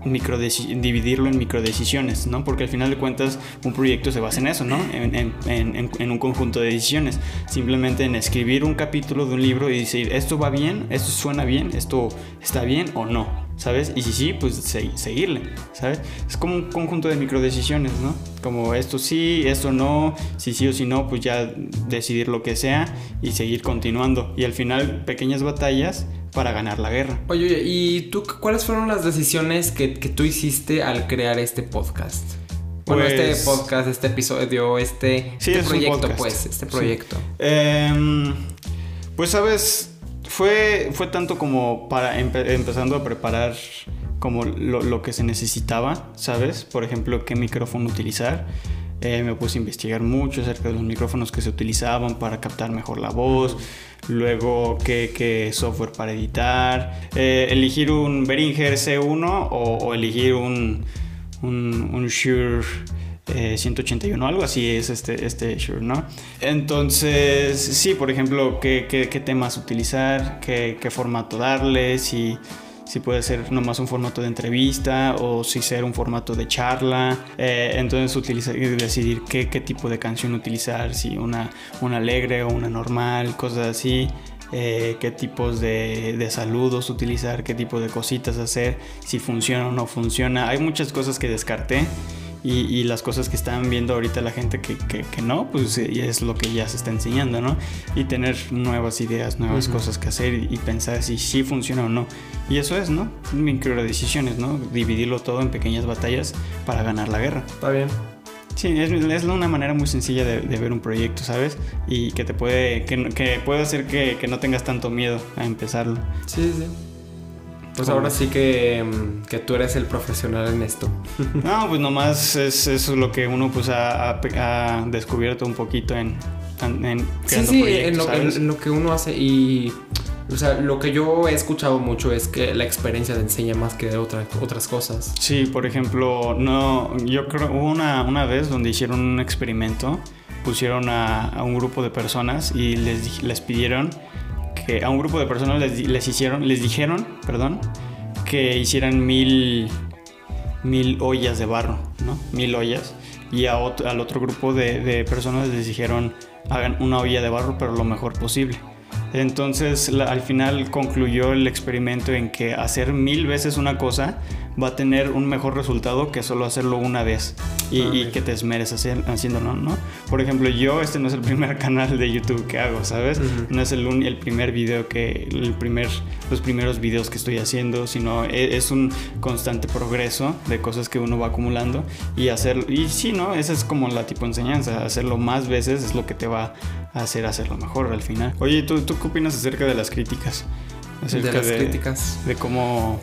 dividirlo en microdecisiones, ¿no? Porque al final de cuentas un proyecto se basa en eso, ¿no? En, en- un conjunto de decisiones. Simplemente en escribir un capítulo de un libro y decir, esto va bien, esto suena bien, esto está bien o no, ¿sabes? Y si sí, pues se- seguirle, ¿sabes? Es como un conjunto de microdecisiones, ¿no? Como esto sí, esto no, si sí o si no, pues ya decidir lo que sea y seguir continuando. Y al final pequeñas batallas para ganar la guerra. Oye, oye, ¿y tú cu- cuáles fueron las decisiones que, que tú hiciste al crear este podcast? Bueno, Pues- este podcast, este episodio, este, Sí, este es proyecto, pues, este Sí. proyecto. Em, pues sabes, fue, fue tanto como para empe- empezando a preparar como lo, lo que se necesitaba, ¿sabes? Por ejemplo, qué micrófono utilizar. Eh, me puse a investigar mucho acerca de los micrófonos que se utilizaban para captar mejor la voz. Luego, qué, software para editar. Eh, elegir un Behringer C1 o, elegir un, un, un Shure 181, eh, algo así es este, este Shure, ¿no? Entonces, sí, por ejemplo, qué, qué, qué temas utilizar, qué, qué formato darle, si si puede ser nomás un formato de entrevista o si ser un formato de charla. Eh, entonces utilizar, decidir qué, qué, tipo de canción utilizar, si una, una alegre o una normal, cosas así. Eh, qué tipos de, de, saludos utilizar, qué tipo de cositas hacer, si funciona o no funciona. Hay muchas cosas que descarté y, las cosas que están viendo ahorita la gente que, que, no, pues eh, es lo que ya se está enseñando, ¿no? Y tener nuevas ideas, nuevas cosas que hacer y, pensar si sí funciona o no. Y eso es, ¿no? Micro decisiones, ¿no? Dividirlo todo en pequeñas batallas para ganar la guerra. Está bien. Sí, es, es, una manera muy sencilla de, ver un proyecto, ¿sabes? Y que te puede, que, que puede hacer que, que no tengas tanto miedo a empezarlo. Sí, sí. Pues ahora sí que, mm, que, tú eres el profesional en esto. [LAUGHS] No, pues nomás es eso lo que uno pues ha, descubierto un poquito en, en sí, sí, en lo, que uno hace y... O sea, lo que yo he escuchado mucho es que la experiencia te enseña más que otra, otras cosas. Sí, por ejemplo, no, yo creo hubo una, una vez donde hicieron un experimento, pusieron a, a un grupo de personas y les, les pidieron que a un grupo de personas les, hicieron, les dijeron, perdón, que hicieran mil, mil ollas de barro, ¿no? Mil ollas. Y a al otro grupo de, de, personas les dijeron, hagan una olla de barro, pero lo mejor posible. Entonces, al final concluyó el experimento en que hacer mil veces una cosa va a tener un mejor resultado que solo hacerlo una vez y, que te esmeres haciéndolo, ¿no? Por ejemplo, yo, este no es el primer [LAUGHS] canal de YouTube que hago, ¿sabes? No es el, el primer video que, el primer, los primeros videos que estoy haciendo, sino e, es, un constante progreso de cosas que uno va acumulando y hacer, y sí, ¿no? Esa es como la tipo enseñanza, hacerlo más veces es lo que te va a hacer hacerlo mejor al final. Oye, ¿tú, tú qué opinas acerca de las críticas? Acerca de las críticas. De cómo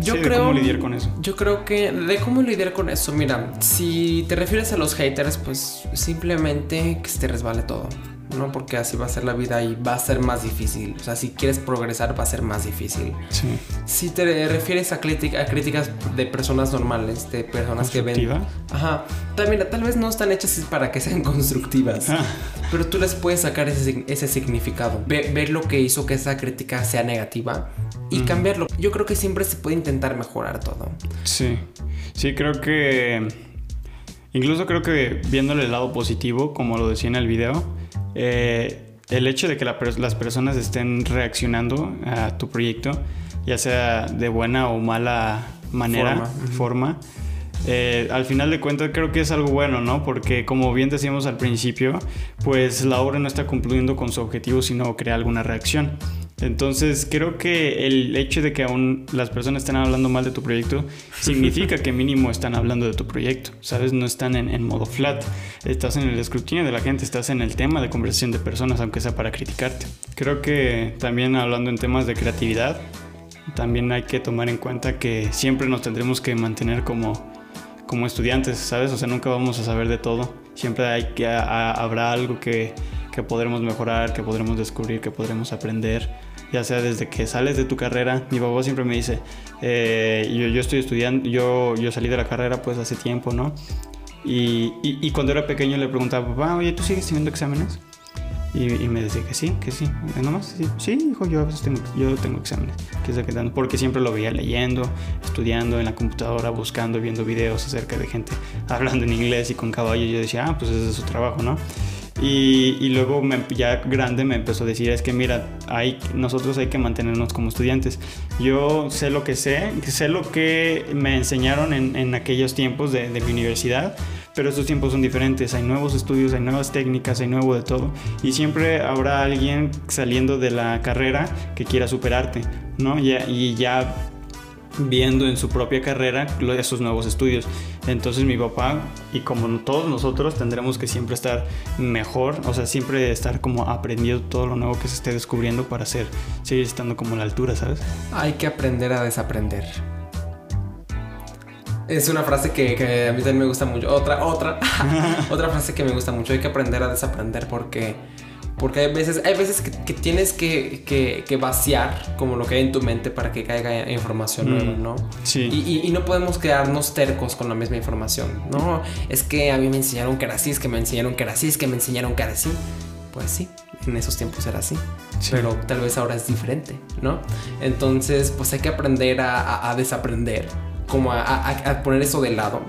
yo creo, cómo lidiar con eso. Yo creo que de cómo lidiar con eso, mira, si te refieres a los haters, pues simplemente que se te resbale todo. ¿no? Porque así va a ser la vida y va a ser más difícil. O sea, si quieres progresar va a ser más difícil. Sí. Si te refieres a, a críticas de personas normales, de personas que ven... Ajá. También, tal vez no están hechas para que sean constructivas. Ah. Pero tú les puedes sacar ese, ese significado. ver lo que hizo que esa crítica sea negativa y cambiarlo. Yo creo que siempre se puede intentar mejorar todo. Sí. Sí, creo que... Incluso creo que viéndole el lado positivo, como lo decía en el video, eh, el hecho de que las personas estén reaccionando a tu proyecto, ya sea de buena o mala manera, forma, eh, al final de cuentas creo que es algo bueno, ¿no? Porque como bien decíamos al principio, pues la obra no está cumpliendo con su objetivo, sino crea alguna reacción. Entonces creo que el hecho de que aún las personas estén hablando mal de tu proyecto [LAUGHS] significa que mínimo están hablando de tu proyecto, ¿sabes? No están en, modo flat, estás en el escrutinio de la gente, estás en el tema de conversación de personas, aunque sea para criticarte. Creo que también hablando en temas de creatividad, también hay que tomar en cuenta que siempre nos tendremos que mantener como, como estudiantes, ¿sabes? O sea, nunca vamos a saber de todo, siempre hay que, habrá algo que que podremos mejorar, que podremos descubrir, que podremos aprender, ya sea desde que sales de tu carrera. Mi papá siempre me dice, eh, yo, yo, estoy estudiando, yo, yo salí de la carrera pues hace tiempo, ¿no? Y, y, cuando era pequeño le preguntaba, papá, oye, ¿tú sigues teniendo exámenes? Y, me decía que sí, que sí. Nomás, sí, sí, hijo, yo a veces tengo, yo tengo exámenes. Porque siempre lo veía leyendo, estudiando en la computadora, buscando, viendo videos acerca de gente [LAUGHS] hablando en inglés y con caballo. Yo decía, ah, pues ese es su trabajo, ¿no? Y, luego ya grande me empezó a decir, es que mira, hay, nosotros hay que mantenernos como estudiantes. Yo sé lo que sé, sé lo que me enseñaron en, aquellos tiempos de, de, mi universidad, pero estos tiempos son diferentes, hay nuevos estudios, hay nuevas técnicas, hay nuevo de todo. Y siempre habrá alguien saliendo de la carrera que quiera superarte, ¿no? y ya viendo en su propia carrera esos nuevos estudios. Entonces mi papá y como todos nosotros tendremos que siempre estar mejor, o sea, siempre estar como aprendiendo todo lo nuevo que se esté descubriendo para ser, seguir estando como a la altura, ¿sabes? Hay que aprender a desaprender. Es una frase que, que a mí también me gusta mucho. Otra, otra, [LAUGHS] otra frase que me gusta mucho. Hay que aprender a desaprender porque porque hay veces, hay veces que, tienes que, que, vaciar como lo que hay en tu mente para que caiga información nueva, mm, ¿no? Sí. Y, y, no podemos quedarnos tercos con la misma información, ¿no? Es que a mí me enseñaron que era así, es que me enseñaron que era así, es que me enseñaron que era así. Pues sí, en esos tiempos era así. Pero tal vez ahora es diferente, ¿no? Entonces, pues hay que aprender a, a, desaprender, como a, a poner eso de lado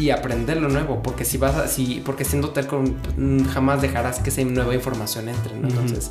y aprender lo nuevo, porque si vas a, si, porque siendo terco mm, jamás dejarás que esa nueva información entre, ¿no? Entonces...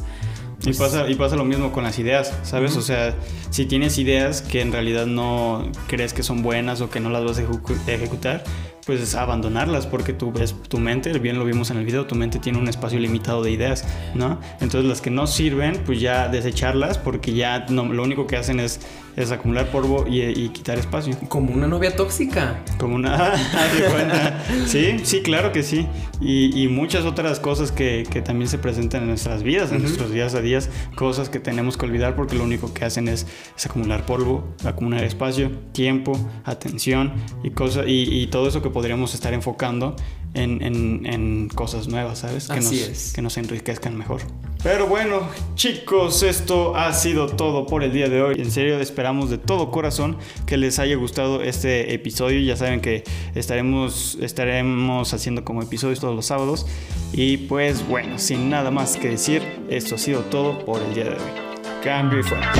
y, pues pasa, y pasa lo mismo con las ideas, ¿sabes? O sea, si tienes ideas que en realidad no crees que son buenas o que no las vas a ejecutar, pues abandonarlas porque tú ves tu mente, bien lo vimos en el video, tu mente tiene un espacio limitado de ideas, ¿no? Entonces las que no sirven, pues ya desecharlas porque ya no, lo único que hacen es, es acumular polvo y, quitar espacio. Como una novia tóxica. Como una... [LAUGHS] sí, sí, claro que sí. Y, muchas otras cosas que, que, también se presentan en nuestras vidas, en nuestros días a días, cosas que tenemos que olvidar porque lo único que hacen es, es acumular polvo, acumular espacio, tiempo, atención y, y, y todo eso que podríamos estar enfocando en, en, cosas nuevas, ¿sabes? Que Así nos, es. que nos enriquezcan mejor. Pero bueno, chicos, esto ha sido todo por el día de hoy. En serio, esperamos de todo corazón que les haya gustado este episodio. Ya saben que estaremos, estaremos haciendo como episodios todos los sábados. Y pues bueno, sin nada más que decir, esto ha sido todo por el día de hoy. Cambio y fuera.